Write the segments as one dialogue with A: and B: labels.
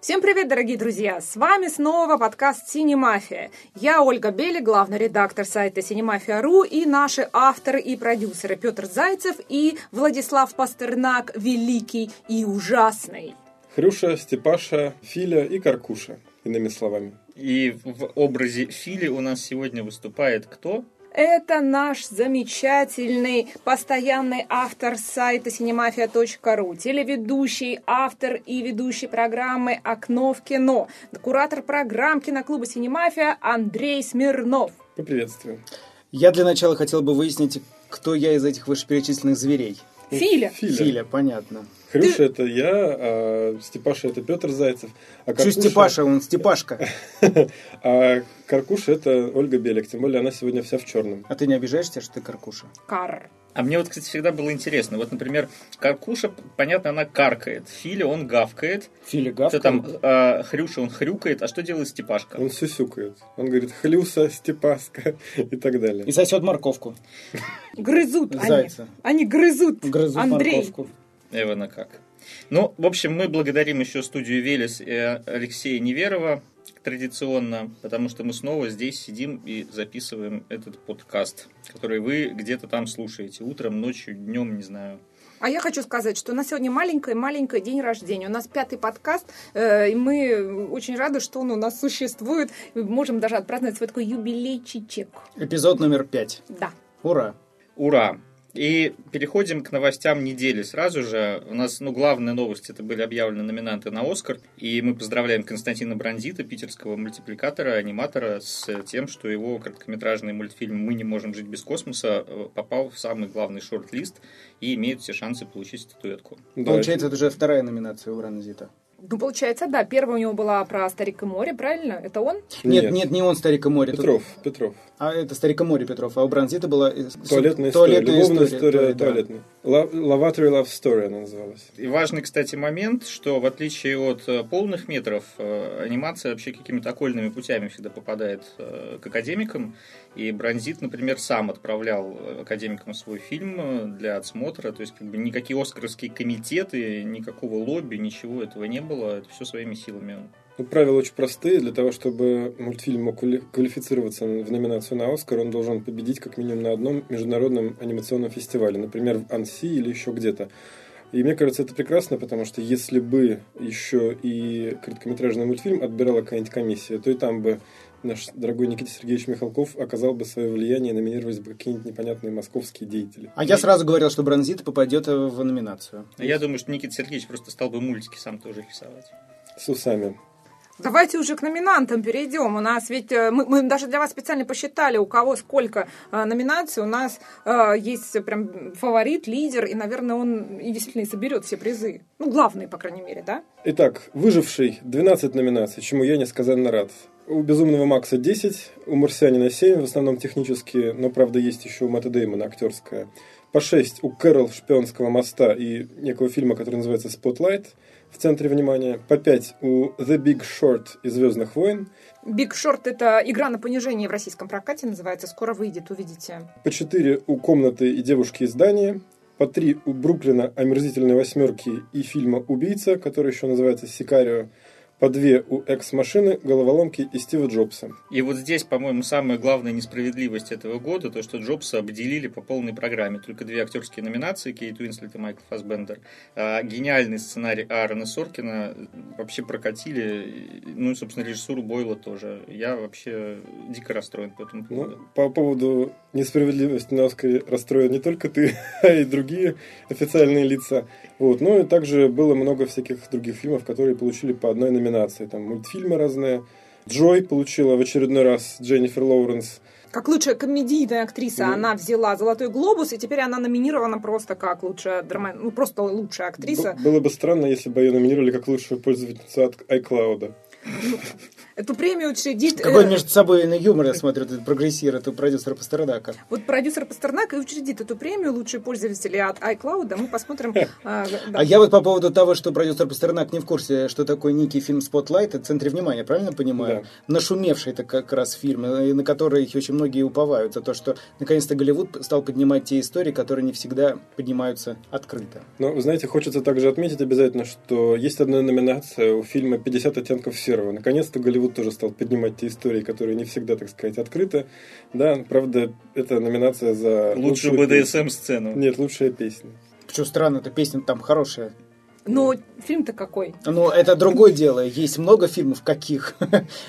A: Всем привет, дорогие друзья! С вами снова подкаст «Синемафия». Я Ольга Бели, главный редактор сайта «Синемафия.ру» и наши авторы и продюсеры Петр Зайцев и Владислав Пастернак, великий и ужасный.
B: Хрюша, Степаша, Филя и Каркуша, иными словами.
C: И в образе Фили у нас сегодня выступает кто?
A: Это наш замечательный постоянный автор сайта cinemafia.ru, телеведущий, автор и ведущий программы «Окно в кино», куратор программ киноклуба «Синемафия» Андрей Смирнов.
B: Поприветствую.
D: Я для начала хотел бы выяснить, кто я из этих вышеперечисленных зверей.
A: Филя.
B: Филя.
D: Филя, понятно.
B: Хрюша это я, а Степаша это Петр Зайцев. А
D: Что Степаша, он Степашка.
B: а Каркуша это Ольга Белик. Тем более она сегодня вся в черном.
D: А ты не обижаешься, что ты Каркуша?
A: Кар.
C: А мне вот, кстати, всегда было интересно. Вот, например, Каркуша, понятно, она каркает. Филя, он гавкает.
D: Филя
C: Что
D: гавкает.
C: там, а, Хрюша, он хрюкает. А что делает Степашка?
B: Он сюсюкает. Он говорит Хлюса, Степаска и так далее.
D: И сосет морковку.
A: Грызут они.
D: Зайца.
A: Они грызут.
D: Грызут
A: Андрей.
D: морковку.
C: Эвана как. Ну, в общем, мы благодарим еще студию Велес и Алексея Неверова традиционно, потому что мы снова здесь сидим и записываем этот подкаст, который вы где-то там слушаете утром, ночью, днем, не знаю.
A: А я хочу сказать, что у нас сегодня маленький-маленький день рождения. У нас пятый подкаст, э, и мы очень рады, что он у нас существует. Мы можем даже отпраздновать свой такой юбилейчичек.
D: Эпизод номер пять.
A: Да.
D: Ура.
C: Ура! И переходим к новостям недели сразу же. У нас, ну, главная новость, это были объявлены номинанты на Оскар. И мы поздравляем Константина Бронзита, питерского мультипликатора, аниматора, с тем, что его короткометражный мультфильм «Мы не можем жить без космоса» попал в самый главный шорт-лист и имеет все шансы получить статуэтку.
B: Да,
D: Получается, это уже вторая номинация у Ранзита.
A: Ну, получается, да. Первая у него была про Старика море, правильно? Это он?
D: Нет,
B: Нет.
D: нет, не он Старика море. тут-
B: Петров, Петров.
D: А это Старика море Петров. А у Бронзита была... э,
B: Туалетная история.
D: туалетная
B: Любовная история,
D: да.
B: туалетная. Ла- Lavatory Love Story она называлась.
C: И важный, кстати, момент, что в отличие от э, полных метров, э, анимация вообще какими-то окольными путями всегда попадает э, к академикам. И Бронзит, например, сам отправлял академикам свой фильм для отсмотра. То есть, как бы никакие оскаровские комитеты, никакого лобби, ничего этого не было. Это все своими силами. он
B: Ну, правила очень простые. Для того, чтобы мультфильм мог квали- квалифицироваться в номинацию на Оскар, он должен победить как минимум на одном международном анимационном фестивале. Например, в Анси или еще где-то. И мне кажется, это прекрасно, потому что если бы еще и короткометражный мультфильм отбирала какая-нибудь комиссия, то и там бы наш дорогой Никита Сергеевич Михалков оказал бы свое влияние и номинировались бы какие-нибудь непонятные московские деятели.
D: А я сразу говорил, что Бронзит попадет в номинацию.
C: А Я думаю, что Никита Сергеевич просто стал бы мультики сам тоже рисовать.
B: С усами.
A: Давайте уже к номинантам перейдем. У нас ведь э, мы, мы даже для вас специально посчитали, у кого сколько э, номинаций. У нас э, есть прям фаворит, лидер, и, наверное, он и действительно и соберет все призы. Ну, главные, по крайней мере, да?
B: Итак, «Выживший» 12 номинаций, чему я несказанно рад. У «Безумного Макса» 10, у «Марсианина» 7, в основном технические, но, правда, есть еще у Мэтта Деймона актерская. По 6 у «Кэрол Шпионского моста» и некого фильма, который называется «Spotlight» в центре внимания. По 5 у «The Big Short» и «Звездных войн».
A: Big Short – это игра на понижение в российском прокате, называется. Скоро выйдет, увидите.
B: По 4 у «Комнаты и девушки из Дании». По 3 у Бруклина «Омерзительной восьмерки» и фильма «Убийца», который еще называется «Сикарио». По 2 у «Экс-машины», «Головоломки» и Стива Джобса.
C: И вот здесь, по-моему, самая главная несправедливость этого года, то, что Джобса обделили по полной программе. Только две актерские номинации, Кейт Уинслет и Майкл Фассбендер. А гениальный сценарий Аарона Соркина вообще прокатили. Ну и, собственно, режиссуру Бойла тоже. Я вообще дико расстроен по этому
B: Ну,
C: поводу.
B: по поводу несправедливости на Оскаре расстроен не только ты, а и другие официальные лица. Вот. Ну и также было много всяких других фильмов, которые получили по одной номинации. Там мультфильмы разные. Джой получила в очередной раз Дженнифер Лоуренс.
A: Как лучшая комедийная актриса
B: Ну.
A: она взяла «Золотой глобус», и теперь она номинирована просто как лучшая драма... Ну, просто лучшая актриса.
B: Было бы странно, если бы ее номинировали как лучшую пользовательницу от iCloud.
A: Эту премию учредит...
D: Какой
A: э,
D: между собой юмор, я смотрю, ты прогрессирует у продюсера Пастернака.
A: Вот продюсер Пастернак и учредит эту премию «Лучшие пользователи от iCloud». Мы посмотрим... а.
D: А я вот по поводу того, что продюсер Пастернак не в курсе, что такое некий фильм «Спотлайт», это в центре внимания, правильно понимаю? Нашумевший это как раз фильм, и на который очень многие уповают, за то, что наконец-то Голливуд стал поднимать те истории, которые не всегда поднимаются открыто.
B: Но, вы знаете, хочется также отметить обязательно, что есть одна номинация у фильма «50 оттенков серого». Наконец-то Голливуд тоже стал поднимать те истории, которые не всегда, так сказать, открыты. Да, правда, это номинация за...
C: Лучшую
B: лучшую.
C: БДСМ-сцену.
B: Нет, лучшая песня.
D: Что странно, эта песня там хорошая.
A: Но фильм-то какой?
D: Но это другое дело. Есть много фильмов, каких.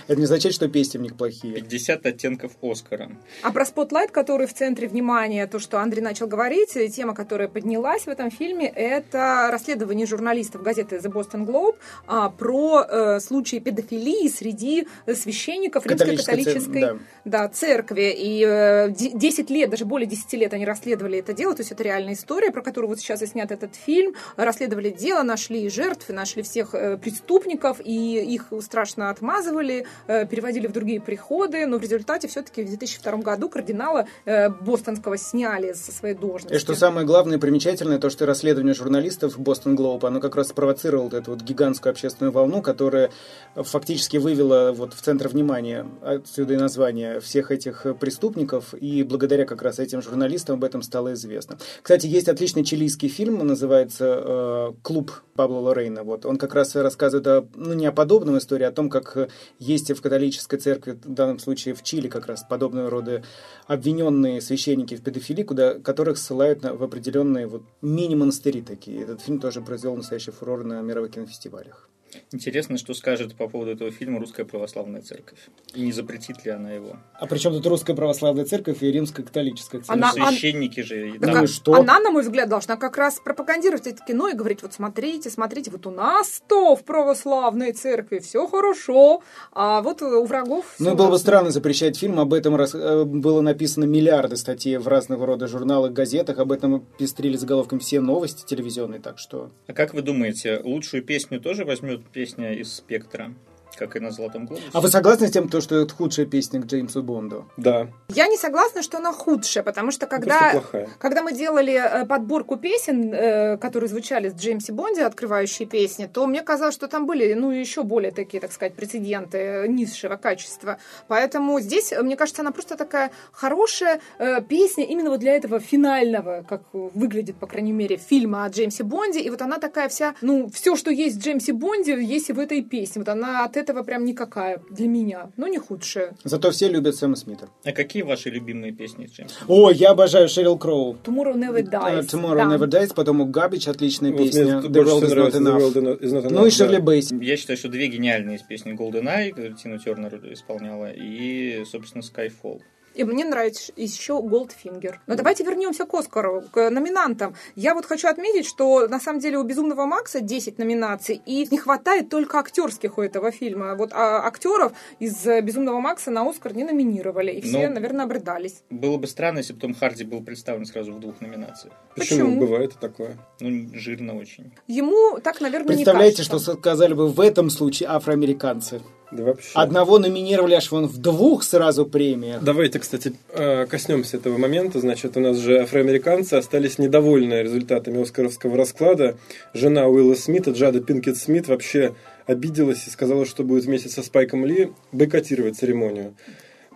D: Это не означает, что песни в них плохие.
C: 50 оттенков Оскара.
A: А про Spotlight, который в центре внимания, то, что Андрей начал говорить, тема, которая поднялась в этом фильме, это расследование журналистов газеты The Boston Globe а, про э, случаи педофилии среди священников
D: Католической
A: римско-католической
D: цер-
A: да, церкви. И э, де- 10 лет, даже более 10 лет они расследовали это дело, то есть это реальная история, про которую вот сейчас и снят этот фильм. Расследовали дело, нашли жертв, нашли всех э, преступников, и их страшно отмазывали, э, переводили в другие приходы, но в результате все-таки в 2002 году кардинала э, бостонского сняли со своей должности.
D: И что самое главное и примечательное, то, что расследование журналистов Бостон Глоуб, оно как раз спровоцировало эту вот гигантскую общественную волну, которая фактически вывела вот в центр внимания, отсюда и название, всех этих преступников, и благодаря как раз этим журналистам об этом стало известно. Кстати, есть отличный чилийский фильм, называется э, «Клуб Пабло Лорейна». Вот. Он как раз рассказывает о, ну, не о подобном истории, а о том, как есть в католической церкви, в данном случае в Чили как раз подобного рода обвиненные священники в педофилии, куда, которых ссылают на, в определенные вот, мини-монастыри такие. Этот фильм тоже произвел настоящий фурор на мировых кинофестивалях.
C: Интересно, что скажет по поводу этого фильма Русская Православная Церковь. И не запретит ли она его?
D: А при чем тут Русская Православная Церковь и Римская Католическая Церковь?
A: Она-
C: Ну, священники же.
A: Так
D: Ну
C: там-
D: и
A: а-
D: что?
A: Она, на мой взгляд, должна как раз пропагандировать это кино и говорить, вот смотрите, смотрите, вот у нас-то в православной церкви все хорошо, а вот у врагов
D: Ну, было бы странно запрещать фильм, об этом рас- э, было написано миллиарды статей в разного рода журналах, газетах, об этом пестрили заголовками все новости телевизионные, так что...
C: А как вы думаете, лучшую песню тоже возьмет песня из «Спектра», как и на «Золотом глобусе»?
D: А вы согласны с тем, то, что это худшая песня к Джеймсу Бонду?
B: Да,
A: Я не согласна, что она худшая, потому что когда... Когда мы делали э, подборку песен, э, которые звучали с Джеймси Бонди, открывающие песни, то мне казалось, что там были, ну, еще более такие, так сказать, прецеденты э, низшего качества. Поэтому здесь, мне кажется, она просто такая хорошая песня именно вот для этого финального, как выглядит, по крайней мере, фильма о Джеймсе Бонди. И вот она такая вся, ну, все, что есть в Джеймсе Бонди, есть и в этой песне. Вот она от этого прям никакая для меня, но не худшая.
D: Зато все любят Сэма Смита.
C: А какие ваши любимые песни?
D: О, я обожаю Шерил Кроу.
A: Tomorrow Never Dies.
D: Э, Tomorrow
A: Да.
D: Never Dies, потом у Garbage отличная
B: Вот
D: песня The World is Not
B: нравится The
D: Enough.
B: World is Not Enough,
D: Ну и
B: да.
D: Шерли Бейси.
C: Я считаю, что две гениальные из песни GoldenEye, которую Тина Тернер исполняла, и, собственно, Skyfall.
A: И мне нравится еще Goldfinger. Но давайте вернемся к Оскару, к номинантам. Я вот хочу отметить, что на самом деле у Безумного Макса 10 номинаций, и не хватает только актерских у этого фильма. Вот а актеров из Безумного Макса на Оскар не номинировали, и все,
C: Ну,
A: наверное, обрыдались.
C: Было бы странно, если бы Том Харди был представлен сразу в двух номинациях.
B: Почему?
A: Почему?
B: Бывает такое.
C: Ну, жирно очень.
A: Ему так, наверное,
D: Представляете,
A: не
D: что
A: кажется.
D: сказали бы в этом случае афроамериканцы?
B: Да вообще.
D: Одного номинировали аж вон в двух сразу премиях.
B: Давайте, кстати, э, коснемся этого момента. Значит, у нас же афроамериканцы остались недовольны результатами Оскаровского расклада. Жена Уилла Смита, Джада Пинкет Смит, вообще обиделась и сказала, что будет вместе со Спайком Ли бойкотировать церемонию.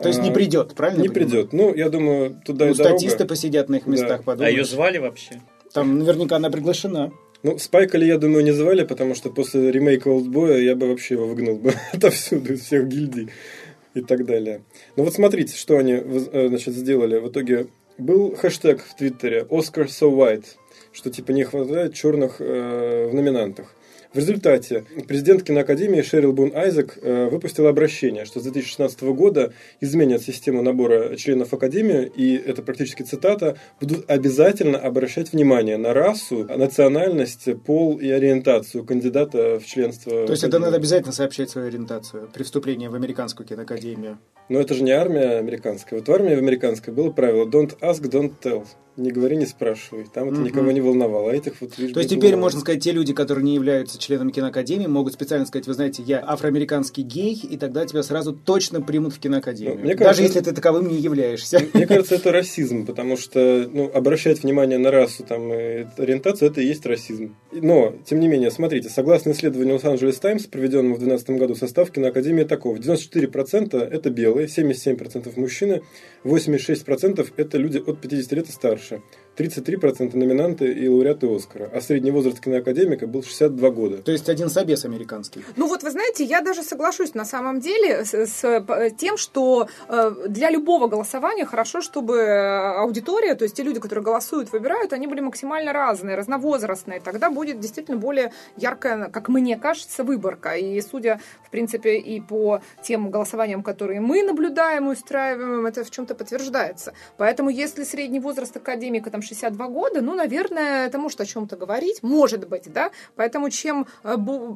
D: То есть не
B: А,
D: придет, правильно?
B: Не придет. Ну, я думаю, туда
D: Ну,
B: и дорога.
D: статисты посидят на их
B: Да.
D: местах,
C: А
D: подумают.
C: ее звали вообще?
D: Там наверняка она приглашена.
B: Ну, Спайка Ли, я думаю, не звали, потому что после ремейка Олдбоя я бы вообще его выгнал бы отовсюду, из всех гильдий и так далее. Ну вот смотрите, что они э, значит, сделали. В итоге был хэштег в Твиттере «Oscar so white», что типа не хватает черных э, в номинантах. В результате президент киноакадемии Шерил Бун Айзек э, выпустила обращение, что с 2016 года изменят систему набора членов академии, и это практически цитата, будут обязательно обращать внимание на расу, национальность, пол и ориентацию кандидата в членство.
D: То есть это надо обязательно сообщать свою ориентацию при вступлении в американскую киноакадемию.
B: Но это же не армия американская. Вот в армии в американской было правило «don't ask, don't tell». Не говори, не спрашивай. Там это никого не волновало, а этих вот...
D: То есть теперь, можно сказать, те люди, которые не являются членами киноакадемии, могут специально сказать, вы знаете, я афроамериканский гей, и тогда тебя сразу точно примут в киноакадемию. Ну, мне кажется, Даже если ты таковым не являешься.
B: Мне кажется, это расизм, потому что ну, обращать внимание на расу там, и ориентацию, это и есть расизм. Но, тем не менее, смотрите, согласно исследованию Лос-Анджелес Таймс, проведенному в 2012 году, состав киноакадемии таков. 94% это белые, 77% мужчины, 86% это люди от 50 лет и старше. дальше 33% номинанты и лауреаты Оскара, а средний возраст киноакадемика был 62 года.
D: То есть один собес американский.
A: Ну вот вы знаете, я даже соглашусь на самом деле с, с тем, что э, для любого голосования хорошо, чтобы аудитория, то есть те люди, которые голосуют, выбирают, они были максимально разные, разновозрастные. Тогда будет действительно более яркая, как мне кажется, выборка. И судя, в принципе, и по тем голосованиям, которые мы наблюдаем и устраиваем, это в чем-то подтверждается. Поэтому если средний возраст академика там 62 года, ну, наверное, это может о чем-то говорить, может быть, да, поэтому чем, э,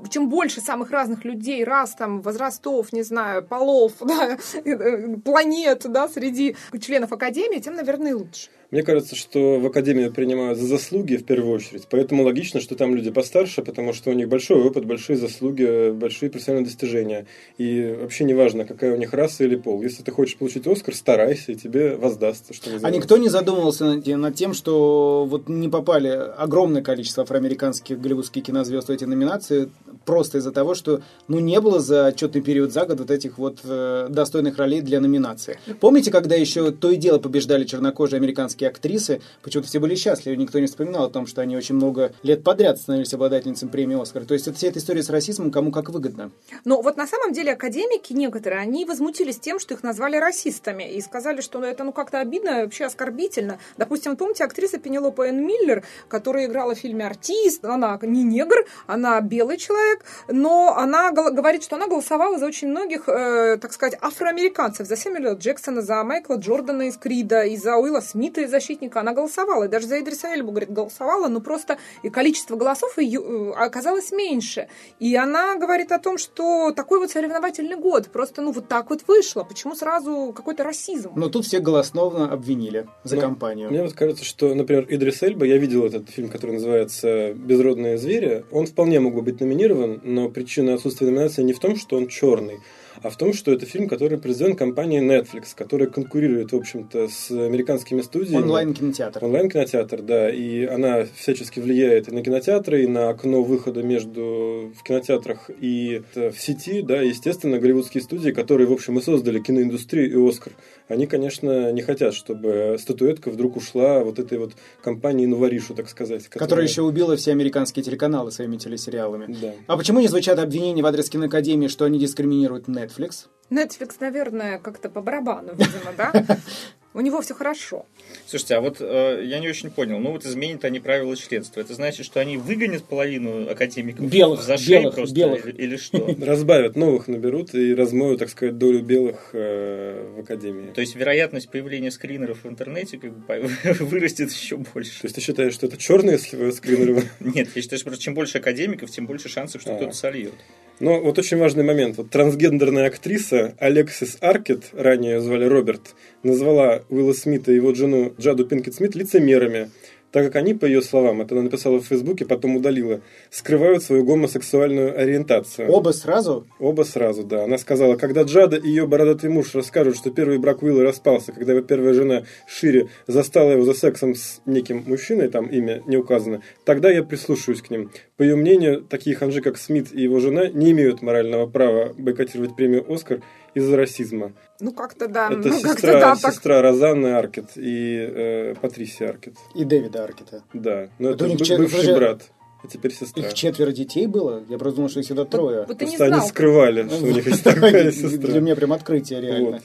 A: чем больше самых разных людей, раз там, возрастов, не знаю, полов, да, э, планет, да, среди членов Академии, тем, наверное, лучше.
B: Мне кажется, что в Академию принимают за заслуги в первую очередь, поэтому логично, что там люди постарше, потому что у них большой опыт, большие заслуги, большие профессиональные достижения. И вообще не важно, какая у них раса или пол. Если ты хочешь получить Оскар, старайся, и тебе воздастся. Что
D: а никто не задумывался над тем, что вот не попали огромное количество афроамериканских голливудских кинозвезд в эти номинации просто из-за того, что ну, не было за отчетный период за год вот этих вот э, достойных ролей для номинации. Помните, когда еще то и дело побеждали чернокожие американские американские актрисы, почему-то все были счастливы, никто не вспоминал о том, что они очень много лет подряд становились обладательницами премии «Оскар». То есть это вся эта история с расизмом кому как выгодно.
A: Ну вот на самом деле академики некоторые, они возмутились тем, что их назвали расистами и сказали, что это ну как-то обидно, вообще оскорбительно. Допустим, помните актриса Пенелопа Энн Миллер, которая играла в фильме «Артист», она не негр, она белый человек, но она говорит, что она голосовала за очень многих, э, так сказать, афроамериканцев, за Сэмюэля Джексона, за Майкла Джордана из Крида, и за Уилла Смита защитника, она голосовала. И даже за Идриса Эльбу, говорит, голосовала, но просто и количество голосов ее э, оказалось меньше. И она говорит о том, что такой вот соревновательный год. Просто, ну, вот так вот вышло. Почему сразу какой-то расизм?
D: Но тут все голосновно обвинили за но компанию.
B: Мне вот кажется, что, например, Идрис Эльба, я видел этот фильм, который называется «Безродные звери», он вполне мог бы быть номинирован, но причина отсутствия номинации не в том, что он черный, а в том, что это фильм, который произведен компанией Netflix, которая конкурирует, в общем-то, с американскими студиями.
D: Онлайн-кинотеатр.
B: Онлайн-кинотеатр, да. И она всячески влияет и на кинотеатры, и на окно выхода между в кинотеатрах и в сети, да, естественно, голливудские студии, которые, в общем, и создали киноиндустрию и Оскар, они, конечно, не хотят, чтобы статуэтка вдруг ушла вот этой вот компании Нуваришу, так сказать.
D: Которая... которая еще убила все американские телеканалы своими телесериалами.
B: Да.
D: А почему не звучат обвинения в адрес киноакадемии, что они дискриминируют Netflix?
A: Netflix, наверное, как-то по барабану, видимо, да? У него все хорошо.
C: Слушайте, а вот э, я не очень понял. Ну вот изменят они правила членства. Это значит, что они выгонят половину академиков
D: белых,
C: за
D: белых,
C: просто,
D: белых.
C: Или, или что?
B: Разбавят, новых наберут и размоют, так сказать, долю белых э, в академии.
C: То есть вероятность появления скринеров в интернете как бы вырастет еще больше.
B: То есть ты считаешь, что это черные скринеры?
C: Нет, я считаю, что чем больше академиков, тем больше шансов, что а. кто-то сольет.
B: Но вот очень важный момент. Вот трансгендерная актриса Алексис Аркет, ранее ее звали Роберт, назвала Уилла Смита и его жену Джаду Пинкет Смит лицемерами так как они, по ее словам, это она написала в Фейсбуке, потом удалила, скрывают свою гомосексуальную ориентацию.
D: Оба сразу?
B: Оба сразу, да. Она сказала, когда Джада и ее бородатый муж расскажут, что первый брак Уилла распался, когда его первая жена Шири застала его за сексом с неким мужчиной, там имя не указано, тогда я прислушаюсь к ним. По ее мнению, такие ханжи, как Смит и его жена, не имеют морального права бойкотировать премию «Оскар», из-за расизма.
A: Ну, как-то да.
B: Это
A: ну,
B: сестра, да, сестра так... Розанны Аркет и э, Патрисия Аркет.
D: И Дэвида Аркета.
B: Да, но это, это бывший чет... брат. А теперь сестра.
D: Их четверо детей было? Я просто думал, что их всегда трое.
A: Вот, вот
B: Просто они скрывали, что у них есть такая сестра.
D: Для меня прям открытие реально.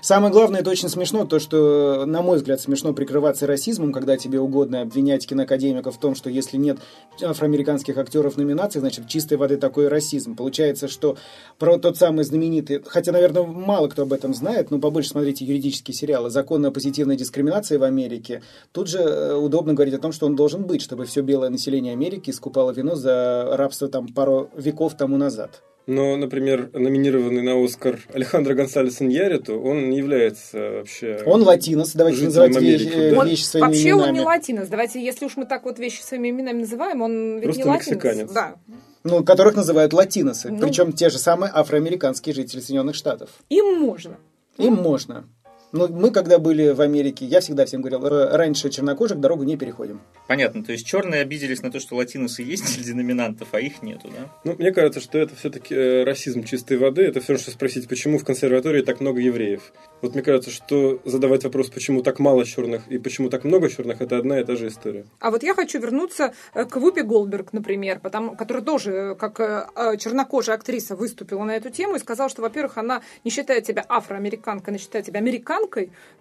D: Самое главное, это очень смешно, то, что, на мой взгляд, смешно прикрываться расизмом, когда тебе угодно обвинять киноакадемика в том, что если нет афроамериканских актеров в номинации, значит, чистой воды такой расизм. Получается, что про тот самый знаменитый, хотя, наверное, мало кто об этом знает, но побольше смотрите юридические сериалы, закон о позитивной дискриминации в Америке, тут же э, удобно говорить о том, что он должен быть, чтобы все белое население Америки искупало вино за рабство там пару веков тому назад.
B: Но, например, номинированный на Оскар Алехандро Гонсалес Иньяриту, он не является вообще...
D: Он латинос, давайте называть
B: Америки,
D: вещи,
B: да.
A: Он-
D: вещи своими
A: вообще
D: именами.
A: он не латинос. Давайте, если уж мы так вот вещи своими именами называем, он ведь
B: Просто
A: не латинос.
B: мексиканец.
A: Да.
D: Ну, которых называют латиносы.
A: Ну.
D: Причем те же самые афроамериканские жители Соединенных Штатов.
A: Им можно.
D: Им можно. Но мы, когда были в Америке, я всегда всем говорил, «Р- раньше чернокожих дорогу не переходим.
C: Понятно, то есть черные обиделись на то, что латиносы есть среди номинантов, а их нету, да?
B: Ну, мне кажется, что это все-таки расизм чистой воды. Это все равно, что спросить, почему в консерватории так много евреев. Вот мне кажется, что задавать вопрос, почему так мало черных и почему так много черных, это одна и та же история.
A: А вот я хочу вернуться э, к Вупи Голдберг, например, потому, которая тоже, э, как э, э, чернокожая актриса, выступила на эту тему и сказала, что, во-первых, она не считает себя афроамериканкой, она считает себя американкой,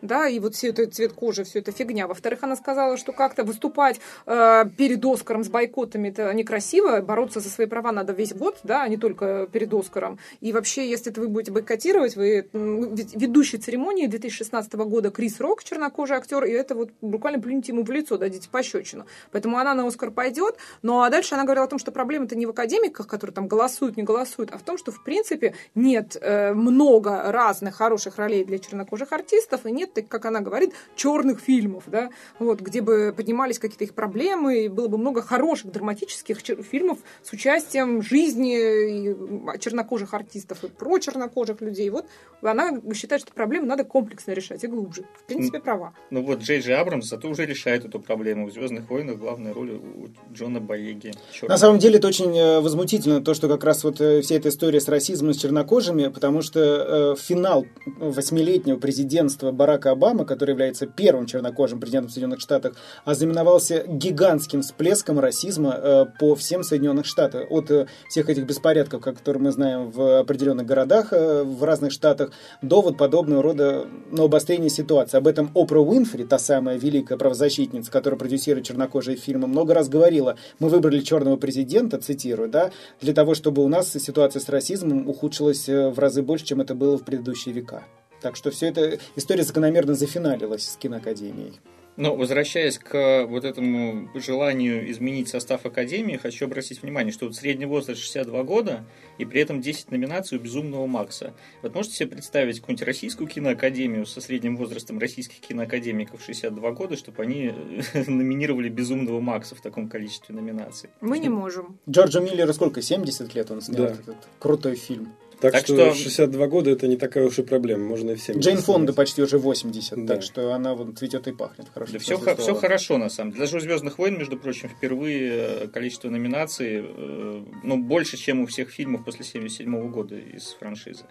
A: да, и вот все это цвет кожи, все это фигня. Во-вторых, она сказала, что как-то выступать э, перед Оскаром с бойкотами это некрасиво, бороться за свои права надо весь год, да, а не только перед Оскаром. И вообще, если это вы будете бойкотировать, вы ведущий церемонии 2016 года Крис Рок, чернокожий актер, и это вот буквально плюньте ему в лицо, дадите пощечину. Поэтому она на Оскар пойдет. Ну а дальше она говорила о том, что проблема-то не в академиках, которые там голосуют, не голосуют, а в том, что в принципе нет э, много разных хороших ролей для чернокожих артистов, и нет, так, как она говорит, черных фильмов, да, вот, где бы поднимались какие-то их проблемы, и было бы много хороших драматических чер- фильмов с участием жизни чернокожих артистов и про чернокожих людей. Вот она считает, что проблему надо комплексно решать и глубже. В принципе, права.
C: Ну вот Джей Джей Абрамс зато уже решает эту проблему. В «Звездных войнах» главная роль у Джона Боеги.
D: На самом деле это очень э, возмутительно, то, что как раз вот э, вся эта история с расизмом, с чернокожими, потому что э, финал восьмилетнего президентства Барака Обамы, который является первым чернокожим президентом Соединенных Штатов, ознаменовался гигантским всплеском расизма э, по всем Соединенных Штатах. От э, всех этих беспорядков, которые мы знаем в определенных городах, э, в разных штатах, до вот подобного рода ну, обострения ситуации. Об этом Опра Уинфри, та самая великая правозащитница, которая продюсирует чернокожие фильмы, много раз говорила. Мы выбрали черного президента, цитирую, да, для того, чтобы у нас ситуация с расизмом ухудшилась в разы больше, чем это было в предыдущие века. Так что все это история закономерно зафиналилась с киноакадемией.
C: Но возвращаясь к вот этому желанию изменить состав Академии, хочу обратить внимание, что вот средний возраст 62 года, и при этом 10 номинаций у «Безумного Макса». Вот можете себе представить какую-нибудь российскую киноакадемию со средним возрастом российских киноакадемиков 62 года, чтобы они э, номинировали «Безумного Макса» в таком количестве номинаций?
A: Мы не можем.
D: Джорджу Миллеру сколько? 70 лет он снял
B: Да.
D: этот крутой фильм.
B: Так,
C: Так
B: что,
C: что-
B: 62 года это не такая уж и проблема, можно и в 70.
D: Джейн Фонда почти уже 80,
B: Да.
D: так что она вот цветет и пахнет. Хорошо
C: Да все, все хорошо, на самом деле. Даже у «Звездных войн», между прочим, впервые э, количество номинаций, э, ну, больше, чем у всех фильмов после 77 года из франшизы.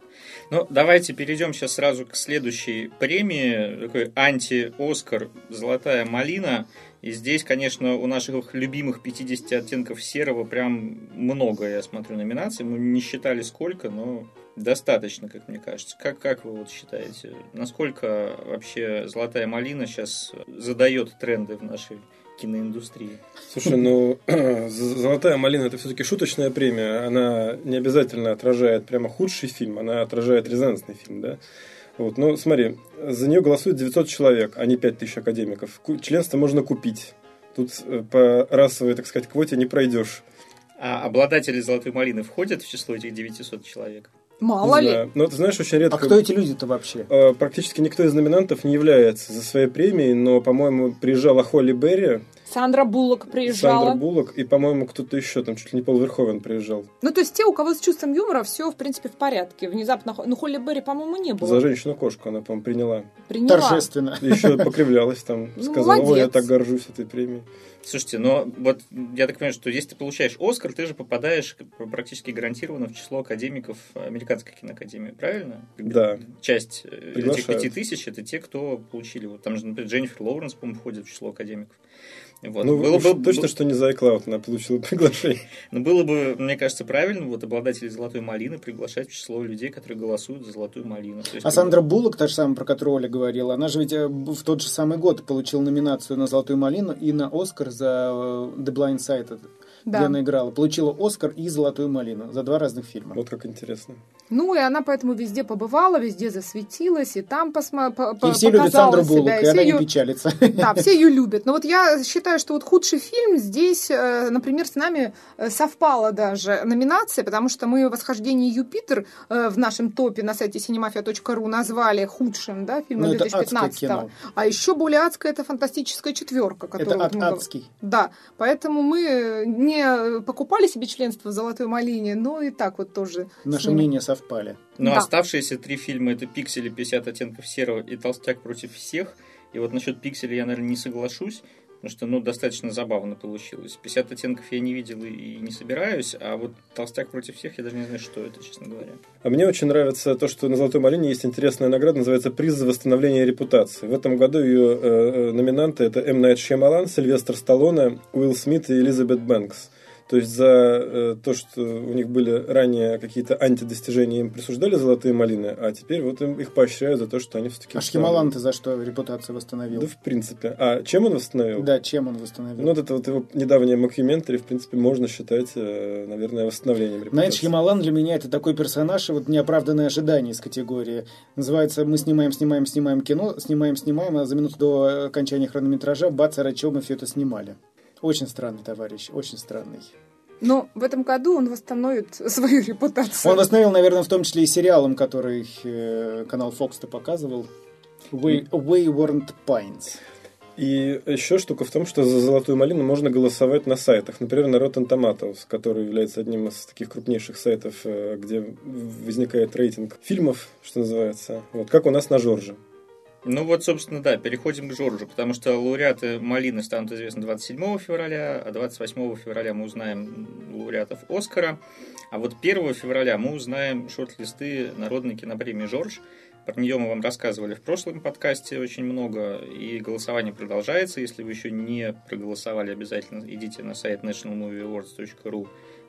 C: Ну, давайте перейдем сейчас сразу к следующей премии, такой анти-Оскар «Золотая малина». И здесь, конечно, у наших любимых 50 оттенков серого прям много, я смотрю, номинаций. Мы не считали сколько, но достаточно, как мне кажется. Как, как вы вот считаете, насколько вообще «Золотая малина» сейчас задает тренды в нашей киноиндустрии?
B: Слушай, ну, «Золотая малина» это все-таки шуточная премия. Она не обязательно отражает прямо худший фильм, она отражает резонансный фильм, да? Вот, ну, смотри, за нее голосует 900 человек, а не 5000 академиков. Членство можно купить. Тут э, по расовой, так сказать, квоте не пройдешь.
C: А обладатели «Золотой малины» входят в число этих 900 человек?
A: Мало
B: Не
A: ли.
B: знаю. Но ты знаешь, очень редко...
D: А кто эти люди-то вообще?
B: Э, Практически никто из номинантов не является за своей премией, но, по-моему, приезжала Холли Берри,
A: Сандра Буллок приезжала.
B: Сандра Буллок и, по-моему, кто-то еще, там чуть ли не Пол Верховен приезжал.
A: Ну, то есть те, у кого с чувством юмора, все, в принципе, в порядке. Внезапно... Ну, Холли Берри, по-моему, не было.
B: За женщину-кошку она, по-моему, приняла.
A: Приняла.
D: Торжественно.
B: Еще покривлялась там,
A: Ну,
B: сказала, ой, я так горжусь этой премией.
C: Слушайте, но вот я так понимаю, что если ты получаешь Оскар, ты же попадаешь практически гарантированно в число академиков Американской киноакадемии, правильно?
B: Да.
C: Часть э, этих
B: Приглашают.
C: пяти тысяч это те, кто получили. Вот там же, например, Дженнифер Лоуренс, по-моему, входит в число академиков. Вот.
B: ну,
C: было бы,
B: точно,
C: б-
B: что не за iCloud она получила приглашение.
C: но было бы, мне кажется, правильно вот обладателей золотой малины приглашать в число людей, которые голосуют за золотую малину. То есть,
D: А Сандра Буллок, та же самая, про которую Оля говорила, она же ведь э, в тот же самый год получила номинацию на «Золотую малину» и на «Оскар» за э, «The Blind Side»,
A: Да.
D: где она играла. Получила «Оскар» и «Золотую малину» за два разных фильма.
B: Вот как интересно.
A: Ну, и она поэтому везде побывала, везде засветилась, и там посма- по-
D: И все любят Сандру Буллок, и она не печалится.
A: Да, все ее любят. Но вот я считаю, что вот худший фильм здесь, э, например, с нами э, совпала даже номинация, потому что мы «Восхождение Юпитер» э, в нашем топе на сайте cinemafia.ru назвали худшим да, фильмом
D: Ну, это
A: 2015
D: адское кино.
A: А еще более адская это «Фантастическая четверка»,
D: Это ад-
A: вот мы гов-
D: адский.
A: Да, поэтому мы не покупали себе членство в «Золотой малине», но и так вот тоже.
D: Наши мнения совпали.
C: Но
A: Да.
C: оставшиеся три фильма это «Пиксели. 50 оттенков серого» и «Толстяк против всех». И вот насчет «Пикселей» я, наверное, не соглашусь, потому что, ну, достаточно забавно получилось. «50 оттенков» я не видел и не собираюсь, а вот «Толстяк против всех» я даже не знаю, что это, честно говоря.
B: А мне очень нравится то, что на «Золотой малине» есть интересная награда, называется «Приз за восстановление репутации». В этом году ее э, э, номинанты – это М. Найт Шьямалан, Сильвестр Сталлоне, Уилл Смит и Элизабет Бэнкс. То есть за э, то, что у них были ранее какие-то антидостижения, им присуждали «Золотые малины», а теперь вот им, их поощряют за то, что они все-таки...
D: А Шьямалан-то за что репутацию восстановил?
B: Да, в принципе. А чем он восстановил?
D: Да, чем он восстановил?
B: Ну, вот это вот его недавнее мокюментари, в принципе, можно считать, э, наверное, восстановлением репутации.
D: Знаешь, Шьямалан для меня это такой персонаж, и вот неоправданное ожидание из категории. Называется «Мы снимаем, снимаем, снимаем кино, снимаем, снимаем, а за минуту до окончания хронометража бац, а чего мы все это снимали». Очень странный товарищ, очень странный.
A: Но в этом году он восстановит свою репутацию.
D: Он восстановил, наверное, в том числе и сериалом, который э, канал Fox-то показывал. Way, Wayward Pines.
B: И еще штука в том, что за «Золотую малину» можно голосовать на сайтах. Например, на Rotten Tomatoes, который является одним из таких крупнейших сайтов, э, где возникает рейтинг фильмов, что называется. Вот, как у нас на Жорже.
C: Ну вот, собственно, да, переходим к Жоржу, потому что лауреаты «Малины» станут известны 27 февраля, а 28 февраля мы узнаем лауреатов «Оскара», а вот 1 февраля мы узнаем шорт-листы Народной кинопремии «Жорж». Про нее мы вам рассказывали в прошлом подкасте очень много, и голосование продолжается. Если вы еще не проголосовали, обязательно идите на сайт nationalmovieawards.ru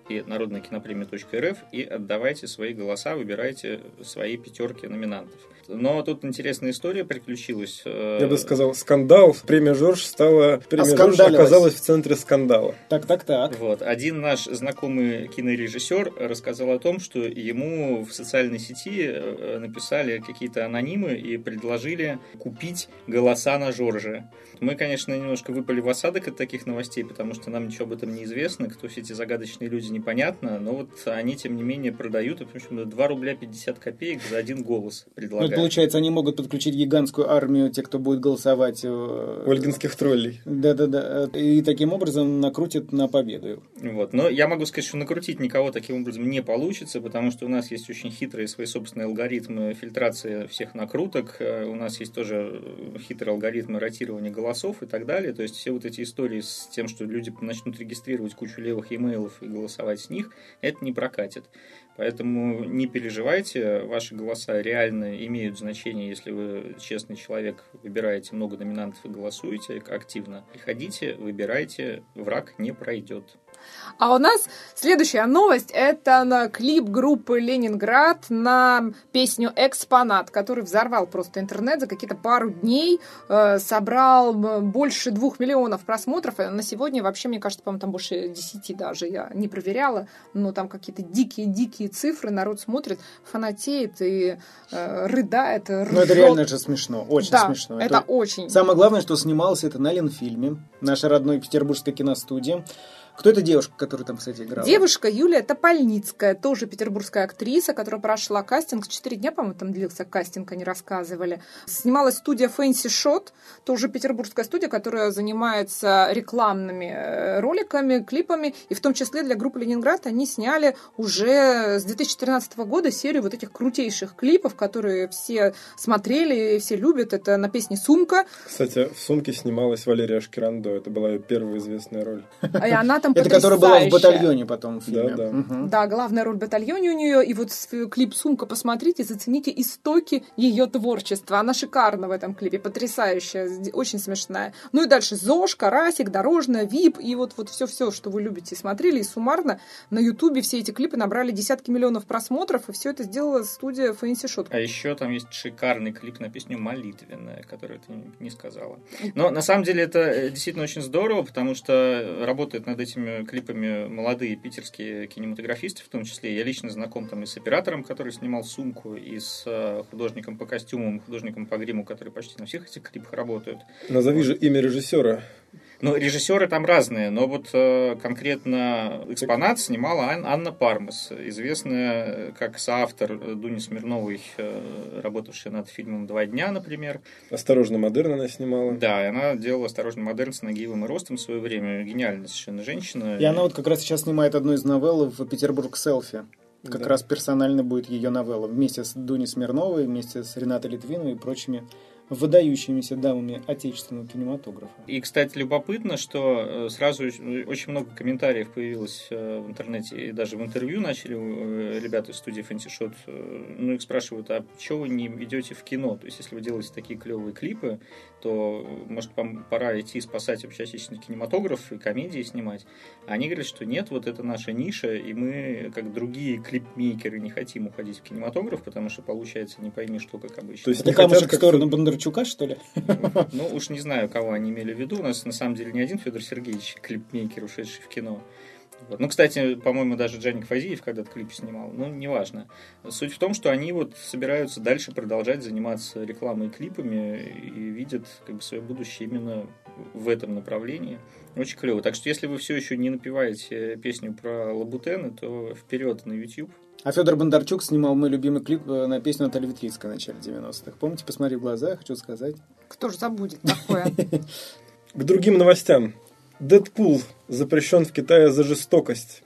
C: и народнокинопремия.рф и отдавайте свои голоса, выбирайте свои пятерки номинантов. Но тут интересная история приключилась. Э,
B: Я бы сказал, скандал. Премия Жорж стала... Премия Жорж
D: Оскандалилась.
B: оказалась в центре скандала.
D: Так, так, так.
C: Вот. Один наш знакомый кинорежиссер рассказал о том, что ему в социальной сети э, написали какие-то анонимы и предложили купить голоса на Жорже. Мы, конечно, немножко выпали в осадок от таких новостей, потому что нам ничего об этом не известно, кто все эти загадочные люди, непонятно, но вот они, тем не менее, продают, в общем, 2 рубля 50 копеек за один голос
D: Ну,
C: предлагают.
D: получается, они могут подключить гигантскую армию, те, кто будет голосовать. э,
B: Ольгинских троллей.
D: Да-да-да. И таким образом накрутят на победу.
C: Вот. Но я могу сказать, что накрутить никого таким образом не получится, потому что у нас есть очень хитрые свои собственные алгоритмы фильтрации всех накруток. Э, У нас есть тоже хитрые алгоритмы ротирования голосов и так далее. То есть все вот эти истории с тем, что люди начнут регистрировать кучу левых имейлов и голосовать с них, это не прокатит. Поэтому не переживайте, ваши голоса реально имеют значение, если вы честный человек, выбираете много номинантов и голосуете активно. Приходите, выбирайте, враг не пройдет.
A: А у нас следующая новость – это на клип группы «Ленинград» на песню «Экспонат», который взорвал просто интернет за какие-то пару дней, э, собрал э, больше двух миллионов просмотров. А На сегодня вообще, мне кажется, по-моему, там больше десяти даже, я не проверяла, но там какие-то дикие-дикие цифры, народ смотрит, фанатеет и э, рыдает,
D: Ну, это
A: ржет.
D: реально же смешно. Очень
A: да,
D: смешно.
A: это очень.
D: Самое главное, что снималось это на Ленфильме, наша родной петербургская киностудия. Кто эта девушка, которая там, кстати, играла?
A: Девушка Юлия Топольницкая, тоже петербургская актриса, которая прошла кастинг. Четыре дня, по-моему, там длился кастинг, они рассказывали. Снималась студия Fancy Shot, тоже петербургская студия, которая занимается рекламными э, роликами, клипами. И в том числе для группы Ленинград они сняли уже с 2013 года серию вот этих крутейших клипов, которые все смотрели, все любят. Это на песне «Сумка».
B: Кстати, в «Сумке» снималась Валерия Шкирандо. Это была ее первая известная роль.
A: И она там
D: Это которая была в батальоне потом в фильме.
B: Да, да.
D: Мгм.
A: Да, главная роль в батальоне у нее. И вот с- клип «Сумка» посмотрите, зацените истоки ее творчества. Она шикарна в этом клипе, потрясающая, очень смешная. Ну и дальше ЗОЖ, Карасик, Дорожная, ВИП и вот, вот все-все, что вы любите, смотрели. И суммарно на Ютубе все эти клипы набрали десятки миллионов просмотров, и все это сделала студия Фэнси Шот.
C: А еще там есть шикарный клип на песню «Молитвенная», которую ты не сказала. Но на самом деле это э, действительно очень здорово, потому что работает над этим этими клипами молодые питерские кинематографисты, в том числе. Я лично знаком там и с оператором, который снимал «Сумку», и с э, художником по костюмам, художником по гриму, которые почти на всех этих клипах работают.
B: Назови же имя режиссера.
C: Ну, режиссеры там разные, но вот э, конкретно экспонат снимала Ан- Анна Пармас, известная как соавтор Дуни Смирновой, э, работавшая над фильмом «Два дня», например.
B: Осторожно, модерн она снимала.
C: Да, и она делала «Осторожно, модерн» с Нагиевым и Ростом в свое время. Гениальная совершенно женщина.
D: И она вот как раз сейчас снимает одну из новелл в «Петербург селфи». Как
B: Да.
D: раз персонально будет ее новелла. Вместе с Дуни Смирновой, вместе с Ренатой Литвиновой и прочими выдающимися дамами отечественного кинематографа.
C: И, кстати, любопытно, что э, сразу оч- очень много комментариев появилось э, в интернете, и даже в интервью начали э, ребята из студии Фантишот, э, ну, их спрашивают, а чего вы не идете в кино? То есть, если вы делаете такие клевые клипы, то, э, может, вам пора идти спасать вообще отечественный кинематограф и комедии снимать. А они говорят, что нет, вот это наша ниша, и мы, как другие клипмейкеры, не хотим уходить в кинематограф, потому что получается не пойми что, как обычно.
B: То есть
D: Это
B: не хотят,
D: в
B: как
D: сторону Бондарчука, что ли?
C: Ну, уж не знаю, кого они имели в виду. У нас на самом деле не один Федор Сергеевич, клипмейкер, ушедший в кино. Вот. Ну, кстати, по-моему, даже Джаник Фазиев когда-то клип снимал. Ну, неважно. Суть в том, что они вот собираются дальше продолжать заниматься рекламой и клипами и видят как бы свое будущее именно в этом направлении. Очень клево. Так что, если вы все еще не напеваете песню про Лабутены, то вперед на YouTube.
D: А Федор Бондарчук снимал мой любимый клип э, на песню Натальи Витрицкой в начале 90-х. Помните, посмотри в глаза, я хочу сказать.
A: Кто же забудет такое?
B: К другим новостям. Дэдпул запрещен в Китае за жестокость.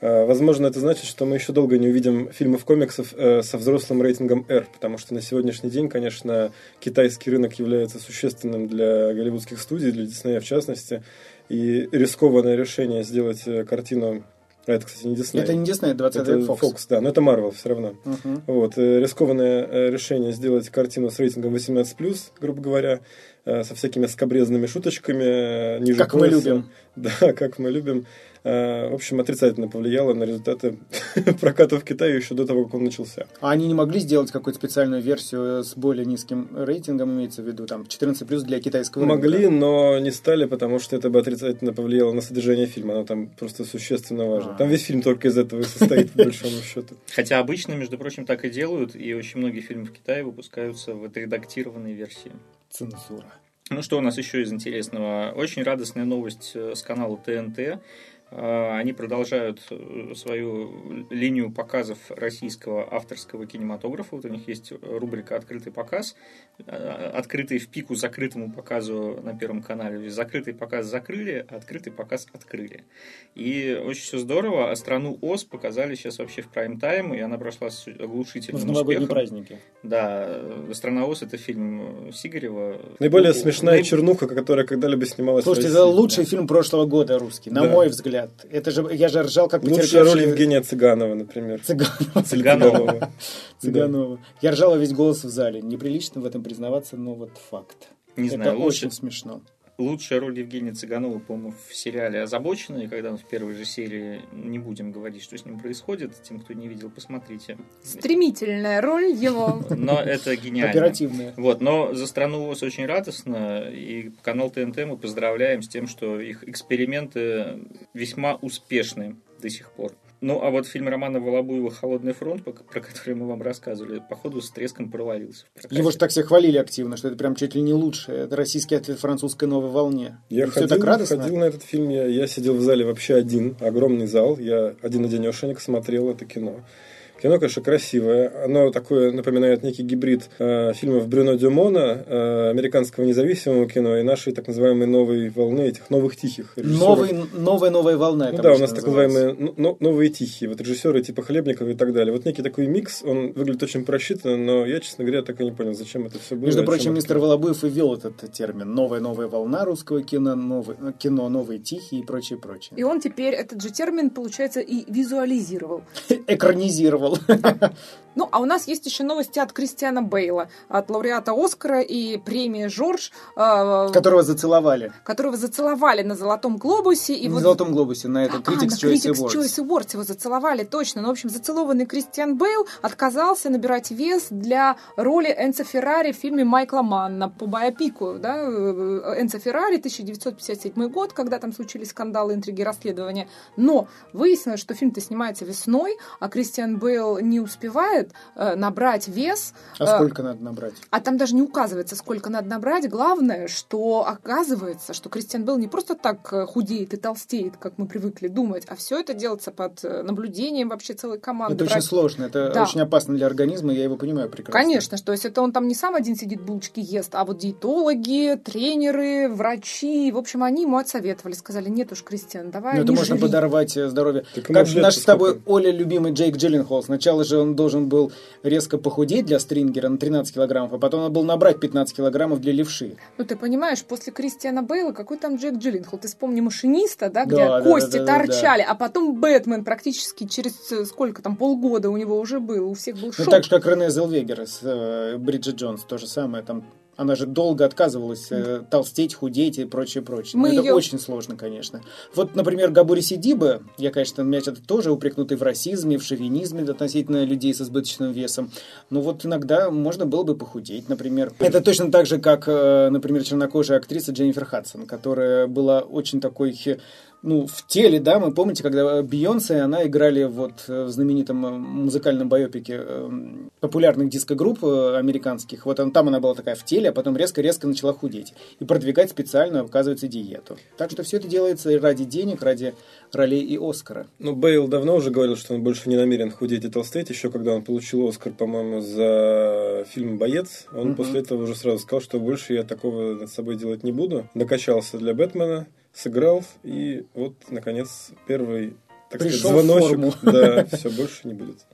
B: Э, Возможно, это значит, что мы еще долго не увидим фильмов комиксов э, со взрослым рейтингом R, потому что на сегодняшний день, конечно, китайский рынок является существенным для голливудских студий, для Диснея в частности, и рискованное решение сделать э, картину, а это, кстати, не Дисней,
D: Это не Дисней, 20
B: это
D: Fox.
B: Fox, да, но это Marvel все равно.
D: Мгм.
B: Вот, рискованное решение сделать картину с рейтингом 18+, грубо говоря, со всякими скобрезными шуточками, ниже
D: Как мы
B: пояса.
D: любим.
B: Да, как мы любим. Э, В общем, отрицательно повлияло на результаты проката в Китае еще до того, как он начался.
D: А они не могли сделать какую-то специальную версию с более низким рейтингом, имеется в виду, там, 14 плюс для китайского
B: Могли,
D: рынка?
B: но не стали, потому что это бы отрицательно повлияло на содержание фильма. Оно там просто существенно важно.
D: А.
B: Там весь фильм только из этого и состоит, по большому счету.
C: Хотя обычно, между прочим, так и делают, и очень многие фильмы в Китае выпускаются в отредактированной версии.
D: Цензура.
C: Ну что у нас еще из интересного? Очень радостная новость э, с канала ТНТ. Э, Они продолжают э, свою линию показов российского авторского кинематографа. Вот у них есть рубрика «Открытый показ», э, открытый в пику закрытому показу на Первом канале. Закрытый показ закрыли, а открытый показ открыли. И очень все здорово. А страну Оз показали сейчас вообще в прайм-тайм, и она прошла с оглушительным
D: В новогодние
C: успехом.
D: праздники.
C: Да, э, «Страна Оз» — это фильм Сигарева.
B: Наиболее
C: Ну,
B: смешная
C: наиб-
B: чернуха, которая когда-либо снималась
D: Слушайте,
B: в
D: это лучший фильм прошлого года русский, на
B: Да.
D: мой взгляд. Это же, я же ржал, как
B: Лучшая роль
D: потерпевший
B: Евгения Цыганова, например.
D: Цыганова.
C: Цыганова.
D: Цыганова. Я ржал во весь голос в зале. Неприлично в этом признаваться, но вот факт.
C: Не
D: это
C: знаю, лучше,
D: очень смешно.
C: Лучшая роль Евгения Цыганова, по-моему, в сериале «Озабоченные», когда он в первой же серии, не будем говорить, что с ним происходит, тем, кто не видел, посмотрите.
A: Стремительная роль его.
C: Но это гениально.
D: Оперативная.
C: Вот, но за страну ВОЗ очень радостно, и канал ТНТ мы поздравляем с тем, что их эксперименты весьма успешны до сих пор. Ну, а вот фильм Романа Волобуева «Холодный фронт», про который мы вам рассказывали, походу с треском провалился.
D: Его же так все хвалили активно, что это прям чуть ли не лучше. Это российский ответ французской новой волне.
B: Я ходил,
D: так радостно.
B: ходил на этот фильм, я, я сидел в зале вообще один, огромный зал, я один-одинешенек смотрел это кино. Кино, конечно, красивое. Оно такое напоминает некий гибрид э, фильмов Брюно Дюмона, э, американского независимого кино и нашей так называемой новой волны, этих новых тихих режиссеров.
D: Новый, новая новая волна.
B: Ну
D: это
B: да, у нас так называемые новые тихие, вот режиссеры типа Хлебникова и так далее. Вот некий такой микс, он выглядит очень просчитанно, но я, честно говоря, так и не понял, зачем это все было.
D: Между прочим,
B: это
D: мистер Волобуев и ввел этот термин. Новая новая волна русского кино, новый, э, кино новый тихий и прочее, прочее.
A: И он теперь этот же термин, получается, и визуализировал.
D: Экранизировал. ハハハ。
A: Ну, а у нас есть еще новости от Кристиана Бейла, от лауреата Оскара и премии Жорж.
D: Э, которого зацеловали.
A: Которого зацеловали на Золотом Глобусе.
D: И на вот... Золотом Глобусе, на этом
A: а, Critics, Choice, Critics Awards. Choice Awards его зацеловали, точно. Ну, в общем, зацелованный Кристиан Бейл отказался набирать вес для роли Энца Феррари в фильме Майкла Манна по биопику. Да? Э, Энца Феррари, 1957 год, когда там случились скандалы, интриги, расследования. Но выяснилось, что фильм-то снимается весной, а Кристиан Бейл не успевает помогает э, набрать вес.
D: А э, сколько надо набрать?
A: А там даже не указывается, сколько надо набрать. Главное, что оказывается, что Кристиан Белл не просто так э, худеет и толстеет, как мы привыкли думать, а все это делается под наблюдением вообще целой команды.
D: Это очень сложно, это да. очень опасно для организма, я его понимаю прекрасно.
A: Конечно, что если это он там не сам один сидит, булочки ест, а вот диетологи, тренеры, врачи, в общем, они ему отсоветовали, сказали, нет уж, Кристиан, давай
D: Ну это можно живи. подорвать здоровье. Так как наш с тобой Оля любимый Джейк Джилленхол. Сначала же он должен был резко похудеть для стрингера на 13 килограммов, а потом надо было набрать 15 килограммов для левши.
A: Ну, ты понимаешь, после Кристиана Бейла какой там Джек Джилленхол? Ты вспомни «Машиниста», да, где да, кости да, да, торчали, а потом Бэтмен практически через э, сколько там, полгода у него уже был, у всех был ну, шок.
D: Ну, так же, как Рене Зелвегер с э, Бриджит Джонс, то же самое, там она же долго отказывалась э, толстеть, худеть и прочее, прочее. Мы это ее... очень сложно, конечно. Вот, например, Габури Сидиба, я, конечно, меня это тоже упрекнутый в расизме, в шовинизме относительно людей с избыточным весом. Но вот иногда можно было бы похудеть, например. Это точно так же, как, э, например, чернокожая актриса Дженнифер Хадсон, которая была очень такой ну, в теле, да, мы помните, когда Бейонсе и она играли вот в знаменитом э, музыкальном байопике э, популярных диско-групп э, американских, вот там она была такая в теле, а потом резко-резко начала худеть и продвигать специально, оказывается, диету. Так что все это делается ради денег, ради ролей и Оскара.
B: Ну, Бейл давно уже говорил, что он больше не намерен худеть и толстеть, еще когда он получил Оскар, по-моему, за фильм «Боец», он mm-hmm. после этого уже сразу сказал, что больше я такого над собой делать не буду. Докачался для Бэтмена, сыграл, и вот, наконец, первый, так Пришел сказать, звоночек. Да, все, больше не будет.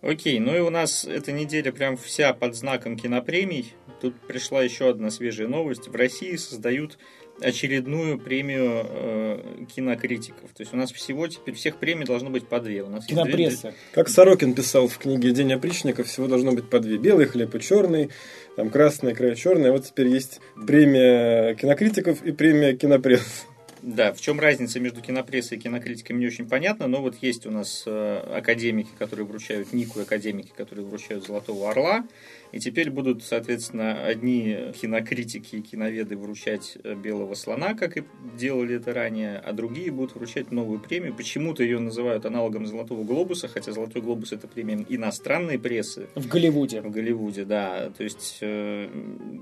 C: Окей, ну и у нас эта неделя прям вся под знаком кинопремий. Тут пришла еще одна свежая новость. В России создают очередную премию э, кинокритиков. То есть у нас всего теперь всех премий должно быть по две. У нас
D: Кинопресса.
B: Две... Как Сорокин писал в книге «День опричников», всего должно быть по две. Белый хлеб и черный, там красная, край черная. Вот теперь есть премия кинокритиков и премия кинопресс.
C: Да, в чем разница между кинопрессой и кинокритиками не очень понятно, но вот есть у нас э, академики, которые вручают Нику, академики, которые вручают Золотого Орла, и теперь будут, соответственно, одни кинокритики и киноведы вручать э, «Белого слона», как и делали это ранее, а другие будут вручать новую премию. Почему-то ее называют аналогом «Золотого глобуса», хотя «Золотой глобус» — это премия иностранной прессы.
D: В Голливуде.
C: В Голливуде, да. То есть э,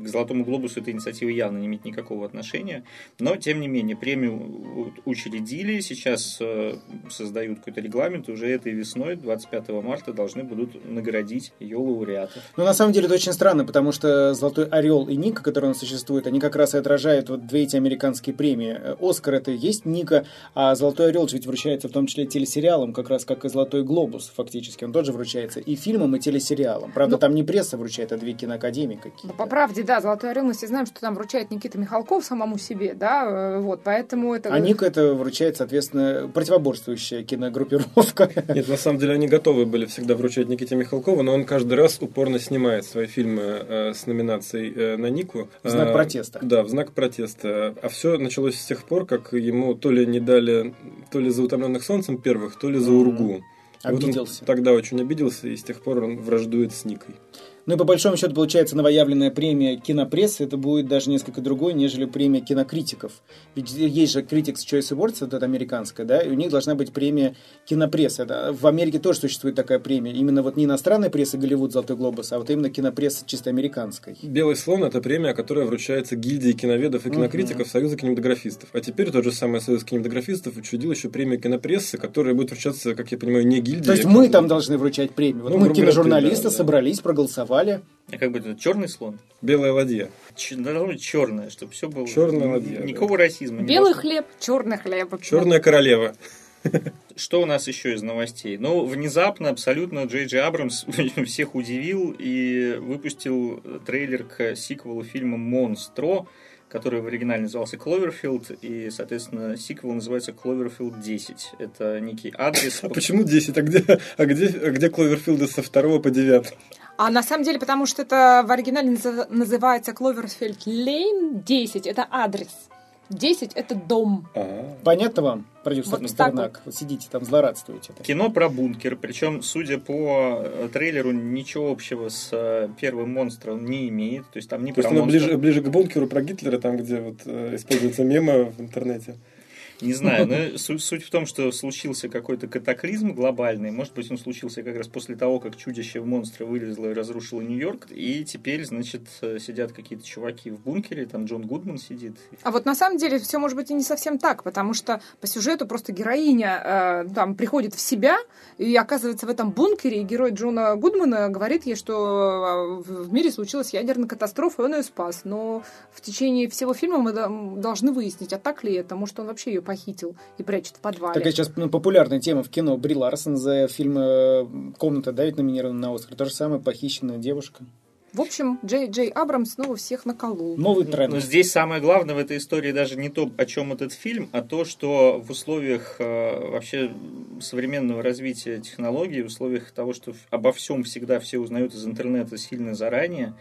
C: к «Золотому глобусу» эта инициатива явно не имеет никакого отношения. Но, тем не менее, премию учредили, сейчас э, создают какой-то регламент, уже этой весной, 25 марта, должны будут наградить ее лауреатов.
D: Ну, на самом деле это очень странно, потому что «Золотой орел» и «Ника», которые у нас существуют, они как раз и отражают вот две эти американские премии. «Оскар» — это и есть «Ника», а «Золотой орел» ведь вручается в том числе телесериалам, как раз как и «Золотой глобус» фактически. Он тоже вручается и фильмам, и телесериалам. Правда, ну, там не пресса вручает, а две киноакадемии какие-то.
A: Ну, по правде, да, «Золотой орел» мы все знаем, что там вручает Никита Михалков самому себе, да, э, вот, поэтому это...
D: А «Ника» это вручает, соответственно, противоборствующая киногруппировка.
B: Нет, на самом деле они готовы были всегда вручать Никите Михалкову, но он каждый раз упорно снимает свои фильмы э, с номинацией э, на Нику.
D: В знак
B: э,
D: протеста.
B: Да, в знак протеста. А все началось с тех пор, как ему то ли не дали, то ли за «Утомленных солнцем» первых, то ли за «Ургу».
D: Обиделся.
B: Вот тогда очень обиделся, и с тех пор он враждует с Никой.
D: Ну и по большому счету получается новоявленная премия кинопрессы, это будет даже несколько другой, нежели премия кинокритиков. Ведь есть же Critics Choice Awards, вот это американская, да, и у них должна быть премия кинопрессы. Да? В Америке тоже существует такая премия. Именно вот не иностранная пресса Голливуд Золотой глобус, а вот именно кинопресса чисто американской.
B: Белый слон это премия, которая вручается гильдии киноведов и кинокритиков uh-huh. Союза кинематографистов. А теперь тот же самый Союз кинематографистов учредил еще премию кинопрессы, которая будет вручаться, как я понимаю, не гильдии.
D: То есть а мы там должны вручать премию. Вот ну, мы киножурналисты да, собрались, да. проголосовали рисовали.
C: А как бы это черный слон?
B: Белая ладья.
C: Ч- должно быть черная, чтобы все было.
B: Черная ладья.
C: Никакого да. расизма.
A: Белый не хлеб, черный хлеб.
B: Черная королева.
C: Что у нас еще из новостей? Ну, внезапно абсолютно Джей Джей Абрамс всех удивил и выпустил трейлер к сиквелу фильма «Монстро», который в оригинале назывался Кловерфилд, и, соответственно, сиквел называется Кловерфилд 10. Это некий адрес.
B: А почему 10? А где, а где, а где Кловерфилды со 2 по 9?
A: А на самом деле, потому что это в оригинале называется Кловерфилд Лейн 10, это адрес. 10 это дом.
D: А-а-а. Понятно вам, продюсер вот? Вот сидите там, злорадствуете.
C: Кино про бункер, причем, судя по э, трейлеру, ничего общего с э, первым монстром не имеет. То есть там не
B: То есть оно ближе, ближе к бункеру про Гитлера, там, где вот э, используются мемы в интернете.
C: Не знаю, но суть, суть в том, что случился какой-то катаклизм глобальный. Может быть, он случился как раз после того, как чудище в монстра вылезло и разрушило Нью-Йорк. И теперь, значит, сидят какие-то чуваки в бункере, там Джон Гудман сидит.
A: А вот на самом деле все может быть и не совсем так, потому что по сюжету просто героиня э, там приходит в себя и оказывается в этом бункере, и герой Джона Гудмана говорит ей, что э, в мире случилась ядерная катастрофа, и он ее спас. Но в течение всего фильма мы должны выяснить, а так ли это, может, он вообще ее похитил и прячет в подвале.
D: Такая сейчас ну, популярная тема в кино. Бри Ларсон за фильм э, «Комната», да, ведь номинирована на Оскар. То же самое «Похищенная девушка».
A: В общем, Джей Джей Абрамс снова всех наколол.
D: Новый тренд.
C: Но здесь самое главное в этой истории даже не то, о чем этот фильм, а то, что в условиях э, вообще современного развития технологий, в условиях того, что обо всем всегда все узнают из интернета сильно заранее,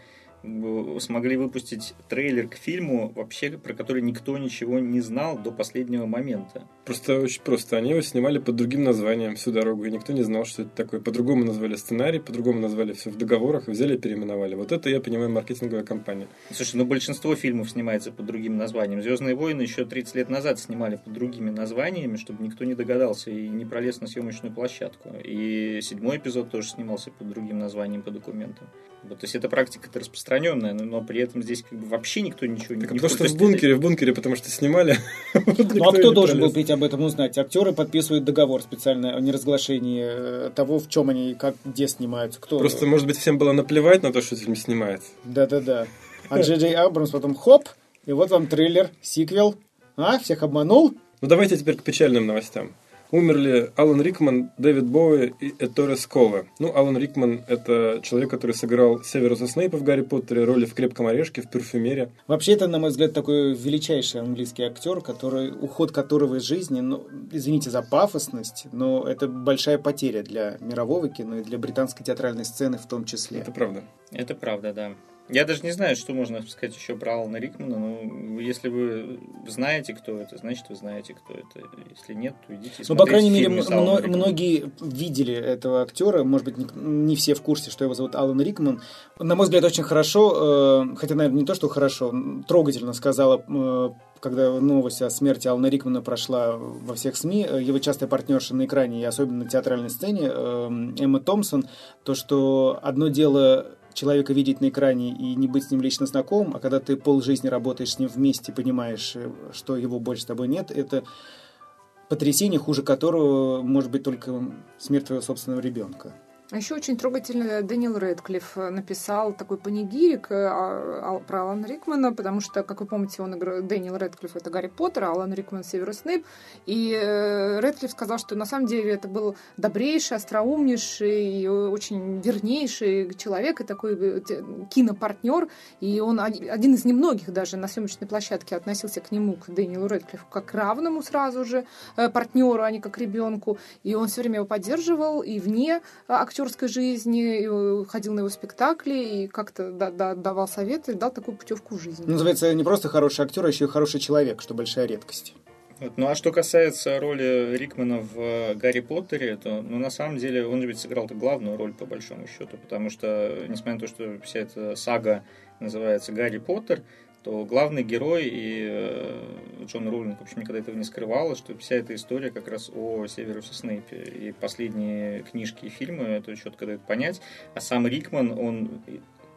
C: смогли выпустить трейлер к фильму, вообще про который никто ничего не знал до последнего момента.
B: Просто очень просто. Они его снимали под другим названием всю дорогу, и никто не знал, что это такое. По-другому назвали сценарий, по-другому назвали все в договорах, взяли и переименовали. Вот это, я понимаю, маркетинговая компания.
C: Слушай, ну большинство фильмов снимается под другим названием. «Звездные войны» еще 30 лет назад снимали под другими названиями, чтобы никто не догадался и не пролез на съемочную площадку. И седьмой эпизод тоже снимался под другим названием по документам. То есть эта практика-то распространенная, но, при этом здесь как бы вообще никто ничего
B: так,
C: не...
B: Потому что в бункере, в бункере, потому что снимали.
D: Ну а кто должен был быть об этом узнать? Актеры подписывают договор специально о неразглашении э, того, в чем они, как, где снимаются. Кто...
B: Просто, может быть, всем было наплевать на то, что фильм снимается.
D: Да-да-да. А Джей Джей Абрамс потом хоп, и вот вам трейлер, сиквел. А, всех обманул?
B: Ну давайте теперь к печальным новостям умерли Алан Рикман, Дэвид Боуи и Эторе Скова. Ну, Алан Рикман — это человек, который сыграл Северуса Снейпа в «Гарри Поттере», роли в «Крепком орешке», в «Парфюмере».
D: Вообще, это, на мой взгляд, такой величайший английский актер, который, уход которого из жизни, ну, извините за пафосность, но это большая потеря для мирового кино и для британской театральной сцены в том числе.
B: Это правда.
C: Это правда, да. Я даже не знаю, что можно сказать еще про Алана Рикмана, но если вы знаете, кто это, значит, вы знаете, кто это. Если нет, то идите
D: Ну, по крайней мере, мно- многие видели этого актера, может быть, не, не все в курсе, что его зовут Алан Рикман. На мой взгляд, очень хорошо, э, хотя, наверное, не то, что хорошо, трогательно сказала э, когда новость о смерти Алана Рикмана прошла во всех СМИ, э, его частая партнерша на экране, и особенно на театральной сцене, э, Эмма Томпсон, то, что одно дело человека видеть на экране и не быть с ним лично знакомым, а когда ты полжизни работаешь с ним вместе, понимаешь, э, что его больше с тобой нет, это потрясение, хуже которого может быть только смерть твоего собственного ребенка.
A: А еще очень трогательно Дэниел Рэдклифф написал такой панигирик э, про Алана Рикмана, потому что, как вы помните, он играл, Дэниел Рэдклифф это Гарри Поттер, а Алан Рикман Северус Снейп. И э, Рэдклифф сказал, что на самом деле это был добрейший, остроумнейший, очень вернейший человек и такой э, кинопартнер. И он один из немногих даже на съемочной площадке относился к нему, к Дэниелу Рэдклиффу, как к равному сразу же партнеру, а не как к ребенку. И он все время его поддерживал и вне актеров актерской жизни, э, ходил на его спектакли и как-то да, да, давал советы, дал такую путевку в жизнь.
D: Ну, называется не просто хороший актер, а еще и хороший человек, что большая редкость.
C: Вот. Ну а что касается роли Рикмана в э, Гарри Поттере, то ну, на самом деле он же ведь сыграл главную роль по большому счету, потому что, несмотря на то, что вся эта сага называется Гарри Поттер, то главный герой и э, Джон Рулинг, в общем, никогда этого не скрывала, что вся эта история как раз о Северусе Снейпе. И последние книжки и фильмы это четко дают понять. А сам Рикман, он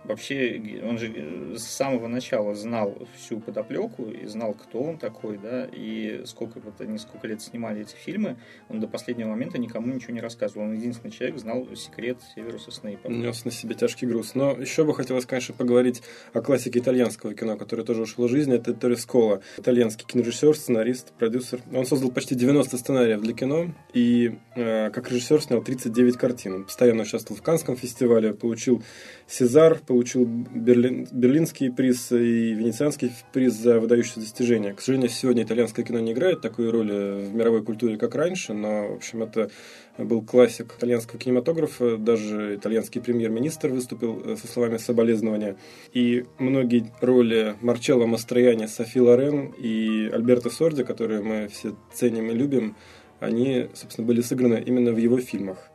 C: вообще он же э, с самого начала знал всю подоплеку и знал, кто он такой, да, и сколько вот они сколько лет снимали эти фильмы, он до последнего момента никому ничего не рассказывал. Он единственный человек знал секрет Северуса Снейпа.
B: Нес на себе тяжкий груз. Но еще бы хотелось, конечно, поговорить о классике итальянского кино, который тоже ушел из жизни. Это Тори Скола, итальянский кинорежиссер, сценарист, продюсер. Он создал почти 90 сценариев для кино, и э, как режиссер снял 39 картин. Он постоянно участвовал в Канском фестивале, получил Сезар, получил Берлин, Берлинский приз и Венецианский приз за выдающиеся достижения. К сожалению, сегодня итальянское кино не играет такой роли в мировой культуре, как раньше, но, в общем, это был классик итальянского кинематографа. Даже итальянский премьер-министр выступил э, со словами соболезнования. И многие роли Марчелло Мастрояни, Софи Лорен и Альберто Сорди, которые мы все ценим и любим, они, собственно, были сыграны именно в его фильмах.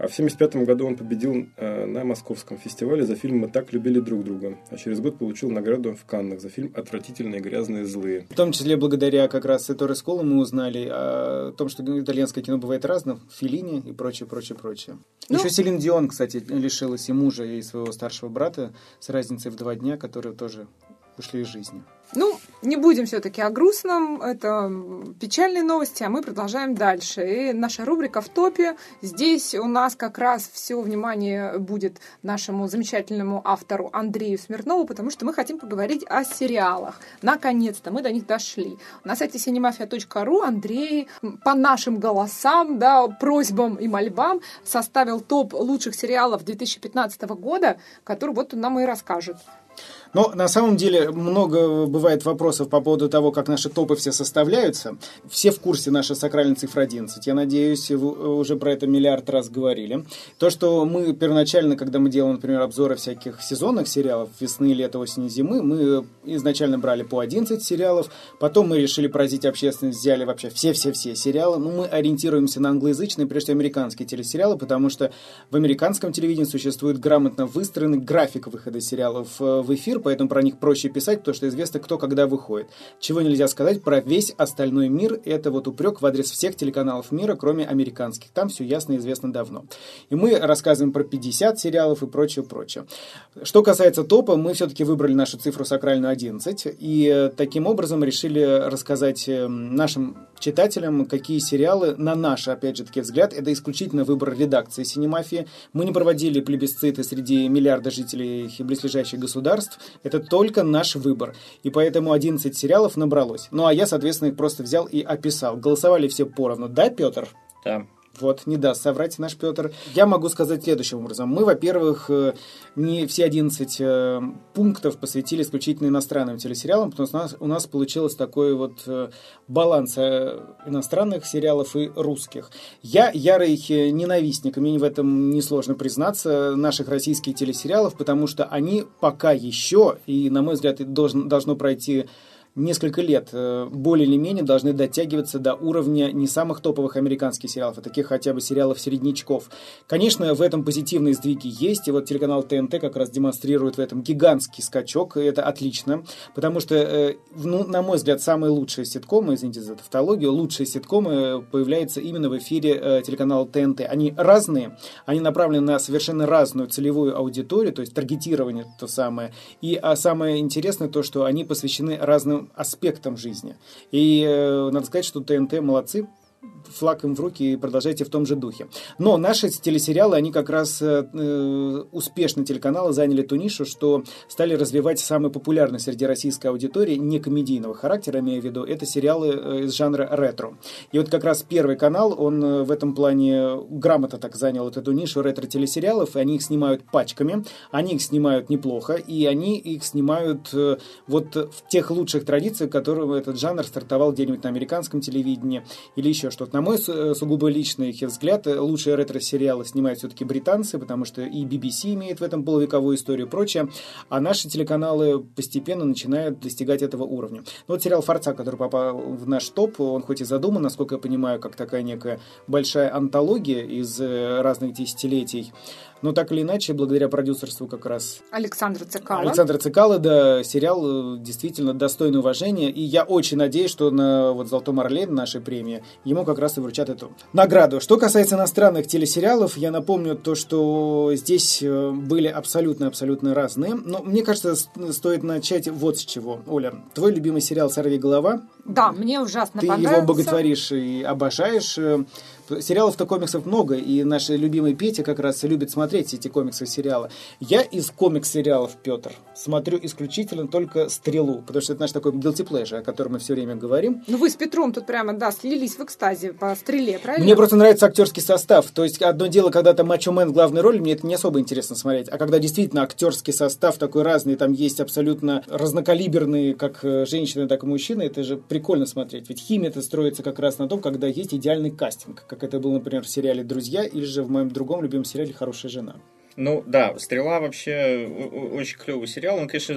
B: А в 1975 году он победил э, на Московском фестивале за фильм «Мы так любили друг друга», а через год получил награду в Каннах за фильм «Отвратительные, грязные, злые».
D: В том числе благодаря как раз Эторе Сколу мы узнали о том, что итальянское кино бывает разным, Филини и прочее, прочее, прочее. Ну, Еще Селин Дион, кстати, лишилась и мужа, и своего старшего брата с разницей в два дня, которые тоже ушли из жизни.
A: Ну, не будем все-таки о грустном, это печальные новости, а мы продолжаем дальше. И наша рубрика в топе. Здесь у нас как раз все внимание будет нашему замечательному автору Андрею Смирнову, потому что мы хотим поговорить о сериалах. Наконец-то мы до них дошли. На сайте cinemafia.ru Андрей по нашим голосам, да, просьбам и мольбам составил топ лучших сериалов 2015 года, который вот он нам и расскажет.
D: Но на самом деле много бывает вопросов по поводу того, как наши топы все составляются. Все в курсе нашей сакральной цифры 11. Я надеюсь, вы уже про это миллиард раз говорили. То, что мы первоначально, когда мы делаем, например, обзоры всяких сезонных сериалов весны, лета, осени, зимы, мы изначально брали по 11 сериалов, потом мы решили поразить общественность, взяли вообще все-все-все сериалы. Но мы ориентируемся на англоязычные, прежде всего американские телесериалы, потому что в американском телевидении существует грамотно выстроенный график выхода сериалов э, в эфир, поэтому про них проще писать, потому что известно, кто когда выходит. Чего нельзя сказать про весь остальной мир, это вот упрек в адрес всех телеканалов мира, кроме американских. Там все ясно и известно давно. И мы рассказываем про 50 сериалов и прочее, прочее. Что касается топа, мы все-таки выбрали нашу цифру сакральную 11, и таким образом решили рассказать э, нашим читателям, какие сериалы, на наш, опять же таки, взгляд, это исключительно выбор редакции «Синемафии». Мы не проводили плебисциты среди миллиарда жителей близлежащих государств. Это только наш выбор. И поэтому 11 сериалов набралось. Ну, а я, соответственно, их просто взял и описал. Голосовали все поровну. Да, Петр?
C: Да.
D: Вот, не даст соврать наш Петр. Я могу сказать следующим образом. Мы, во-первых, э, не все 11 э, пунктов посвятили исключительно иностранным телесериалам, потому что у нас, у нас получилось такой вот э, баланс иностранных сериалов и русских. Я ярый ненавистник, мне в этом несложно признаться, наших российских телесериалов, потому что они пока еще, и, на мой взгляд, должен, должно пройти несколько лет э, более или менее должны дотягиваться до уровня не самых топовых американских сериалов, а таких хотя бы сериалов-середнячков. Конечно, в этом позитивные сдвиги есть, и вот телеканал ТНТ как раз демонстрирует в этом гигантский скачок, и это отлично, потому что, э, ну, на мой взгляд, самые лучшие ситкомы, извините за тавтологию, лучшие ситкомы появляются именно в эфире э, телеканала ТНТ. Они разные, они направлены на совершенно разную целевую аудиторию, то есть таргетирование то самое, и а самое интересное то, что они посвящены разным аспектам жизни. И э, надо сказать, что ТНТ молодцы, флаг им в руки и продолжайте в том же духе. Но наши телесериалы, они как раз э, э, успешно телеканалы заняли ту нишу, что стали развивать самый популярный среди российской аудитории не комедийного характера, имею в виду, это сериалы э, из жанра ретро. И вот как раз первый канал, он э, в этом плане грамотно так занял вот эту нишу ретро-телесериалов, и они их снимают пачками, они их снимают неплохо, и они их снимают э, вот в тех лучших традициях, которым этот жанр стартовал где-нибудь на американском телевидении или еще что-то. На мой э, сугубо личный взгляд, э, лучшие ретро-сериалы снимают все-таки британцы, потому что и BBC имеет в этом полувековую историю и прочее, а наши телеканалы постепенно начинают достигать этого уровня. Ну, вот сериал «Форца», который попал в наш топ, он хоть и задуман, насколько я понимаю, как такая некая большая антология из э, разных десятилетий, но так или иначе, благодаря продюсерству как раз...
A: Александра Цикала.
D: Александра Цикала, да, сериал э, действительно достойный уважения. И я очень надеюсь, что на вот «Золотом орле» нашей премии ему как раз и вручат эту награду. Что касается иностранных телесериалов, я напомню то, что здесь э, были абсолютно-абсолютно разные. Но мне кажется, стоит начать вот с чего. Оля, твой любимый сериал «Сорви голова».
A: Да, мне ужасно
D: Ты его боготворишь и обожаешь. Сериалов-то комиксов много, и наш любимый Петя как раз любит смотреть эти комиксы-сериалы. Я из комикс-сериалов, Петр, смотрю исключительно только «Стрелу», потому что это наш такой guilty pleasure, о котором мы все время говорим.
A: Ну, вы с Петром тут прямо, да, слились в экстазе по «Стреле», правильно?
D: Мне просто нравится актерский состав. То есть, одно дело, когда там Мачо Мэн в главной роли, мне это не особо интересно смотреть. А когда действительно актерский состав такой разный, там есть абсолютно разнокалиберные, как э, женщины, так и мужчины, это же прикольно смотреть. Ведь химия это строится как раз на том, когда есть идеальный кастинг, как это было, например, в сериале «Друзья» или же в моем другом любимом сериале «Хорошая жена».
C: Ну да, «Стрела» вообще очень клевый сериал. Он, конечно,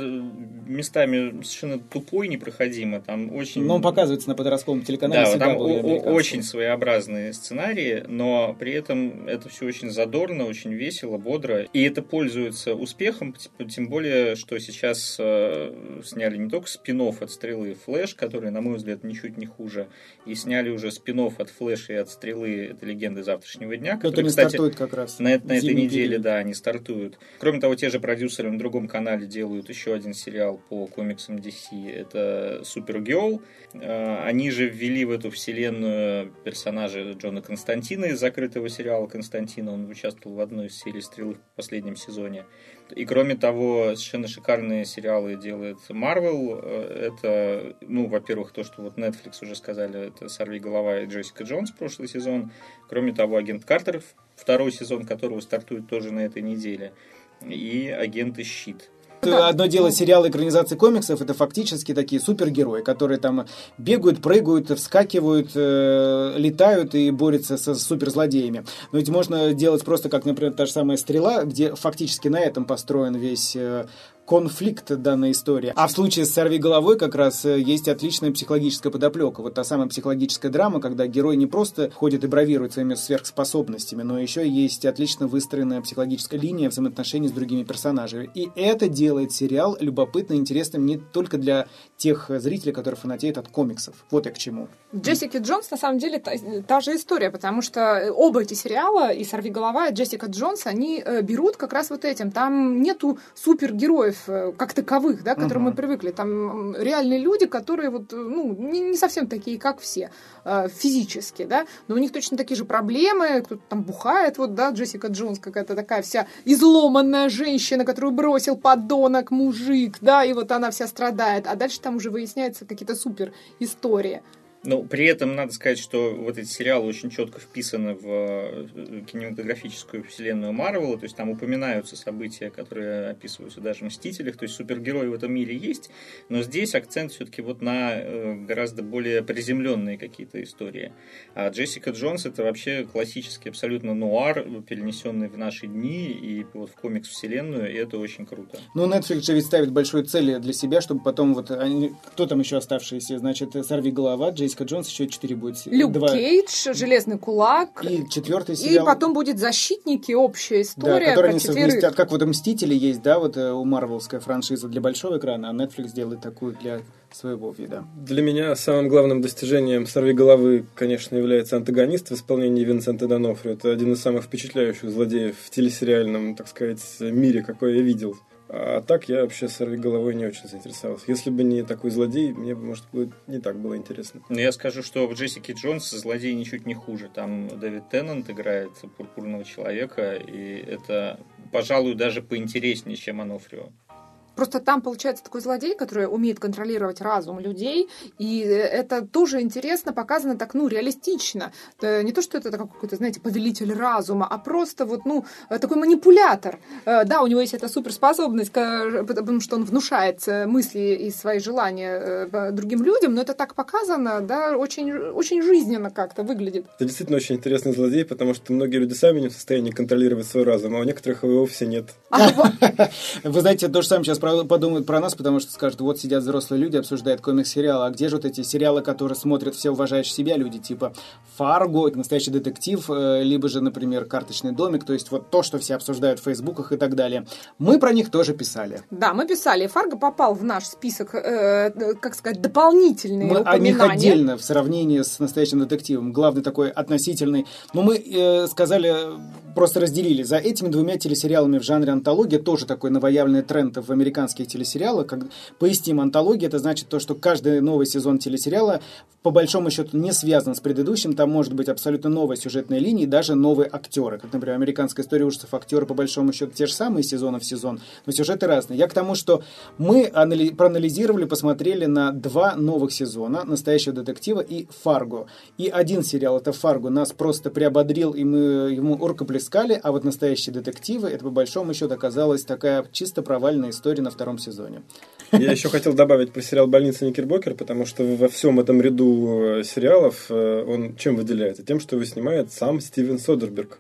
C: местами совершенно тупой, непроходимо. Там очень...
D: Но он показывается на подростковом телеканале.
C: Да, там очень своеобразные сценарии, но при этом это все очень задорно, очень весело, бодро. И это пользуется успехом, тем более, что сейчас э, сняли не только спин от «Стрелы» «Флэш», который, на мой взгляд, ничуть не хуже, и сняли уже спин от «Флэша» и от «Стрелы» это «Легенды завтрашнего дня»,
D: который, кстати, стартует как раз.
C: На, на этой неделе, да, они стартуют. Кроме того, те же продюсеры на другом канале делают еще один сериал по комиксам DC. Это Супергерл. Они же ввели в эту вселенную персонажа Джона Константина из закрытого сериала Константина. Он участвовал в одной из серий «Стрелы» в последнем сезоне. И кроме того, совершенно шикарные сериалы делает Marvel. Это, ну, во-первых, то, что вот Netflix уже сказали, это «Сорви голова» и Джессика Джонс прошлый сезон. Кроме того, «Агент Картер», второй сезон которого стартует тоже на этой неделе. И «Агенты Щит».
D: Одно дело сериалы экранизации комиксов, это фактически такие супергерои, которые там бегают, прыгают, вскакивают, э, летают и борются со суперзлодеями. Но ведь можно делать просто как, например, та же самая «Стрела», где фактически на этом построен весь э, конфликт данной истории. А в случае с «Сорви головой» как раз э, есть отличная психологическая подоплека. Вот та самая психологическая драма, когда герой не просто ходит и бравирует своими сверхспособностями, но еще есть отлично выстроенная психологическая линия взаимоотношений с другими персонажами. И это делает сериал любопытным и интересным не только для тех зрителей, которые фанатеют от комиксов. Вот и к чему.
A: Джессики Джонс, на самом деле, та, та же история, потому что оба эти сериала, и «Сорви голова», и Джессика Джонс, они э, берут как раз вот этим. Там нету супергероев, героев э, как таковых, да, к которым угу. мы привыкли. Там реальные люди, которые вот, ну, не, не совсем такие, как все, э, физически, да, но у них точно такие же проблемы, кто-то там бухает, вот, да, Джессика Джонс какая-то такая вся изломанная женщина, которую бросил подонок мужик, да, и вот она вся страдает, а дальше там уже выясняются какие-то супер истории.
C: Но при этом надо сказать, что вот эти сериалы очень четко вписаны в э, кинематографическую вселенную Марвела, то есть там упоминаются события, которые описываются даже в «Мстителях», то есть супергерои в этом мире есть, но здесь акцент все-таки вот на э, гораздо более приземленные какие-то истории. А Джессика Джонс это вообще классический абсолютно нуар, перенесенный в наши дни и вот в комикс-вселенную, и это очень круто.
D: Ну, Netflix же ведь ставит большую цель для себя, чтобы потом вот они... Кто там еще оставшиеся? Значит, «Сорви голова», Джессика Джессика Джонс, еще четыре будет.
A: Люк Два. Кейдж, Железный кулак.
D: И четвертый сериал.
A: И потом будет Защитники, общая история.
D: Да, которые они совместят, как вот Мстители есть, да, вот э, у Марвелская франшиза для большого экрана, а Netflix делает такую для своего вида.
B: Для меня самым главным достижением «Сорви головы», конечно, является антагонист в исполнении Винсента Донофрио. Это один из самых впечатляющих злодеев в телесериальном, так сказать, мире, какой я видел. А так я вообще сорви головой не очень заинтересовался. Если бы не такой злодей, мне бы, может быть, не так было интересно.
C: Но я скажу, что в Джессике Джонс злодей ничуть не хуже. Там Дэвид Теннант играет пурпурного человека, и это, пожалуй, даже поинтереснее, чем Анофрио.
A: Просто там получается такой злодей, который умеет контролировать разум людей, и это тоже интересно показано так, ну, реалистично. Это не то, что это какой-то, знаете, повелитель разума, а просто вот, ну, такой манипулятор. Э, да, у него есть эта суперспособность, потому что он внушает э, мысли и свои желания э, другим людям, но это так показано, да, очень, очень жизненно как-то выглядит.
B: Это действительно очень интересный злодей, потому что многие люди сами не в состоянии контролировать свой разум, а у некоторых его вовсе нет. А
D: Вы знаете, то же самое сейчас подумают про нас, потому что скажут, вот сидят взрослые люди, обсуждают комикс-сериалы, а где же вот эти сериалы, которые смотрят все уважающие себя люди, типа «Фарго», «Настоящий детектив», э, либо же, например, «Карточный домик», то есть вот то, что все обсуждают в фейсбуках и так далее. Мы про них тоже писали.
A: Да, мы писали. «Фарго» попал в наш список, э, как сказать, дополнительные мы упоминания.
D: о них отдельно в сравнении с «Настоящим детективом». Главный такой относительный. Но мы э, сказали просто разделили. За этими двумя телесериалами в жанре антология тоже такой новоявленный тренд в американских телесериалах. Как, поясним, антология это значит то, что каждый новый сезон телесериала по большому счету не связан с предыдущим. Там может быть абсолютно новая сюжетная линия и даже новые актеры. Как, например, американская история ужасов актеры по большому счету те же самые сезона в сезон, но сюжеты разные. Я к тому, что мы анали- проанализировали, посмотрели на два новых сезона «Настоящего детектива» и «Фарго». И один сериал, это «Фарго», нас просто приободрил, и мы ему рукоплескали, а вот «Настоящие детективы» это по большому счету оказалась такая чисто провальная история на втором сезоне.
B: Я еще хотел добавить про сериал «Больница Никербокер», потому что во всем этом ряду э, сериалов э, он чем выделяется? Тем, что его снимает сам Стивен Содерберг.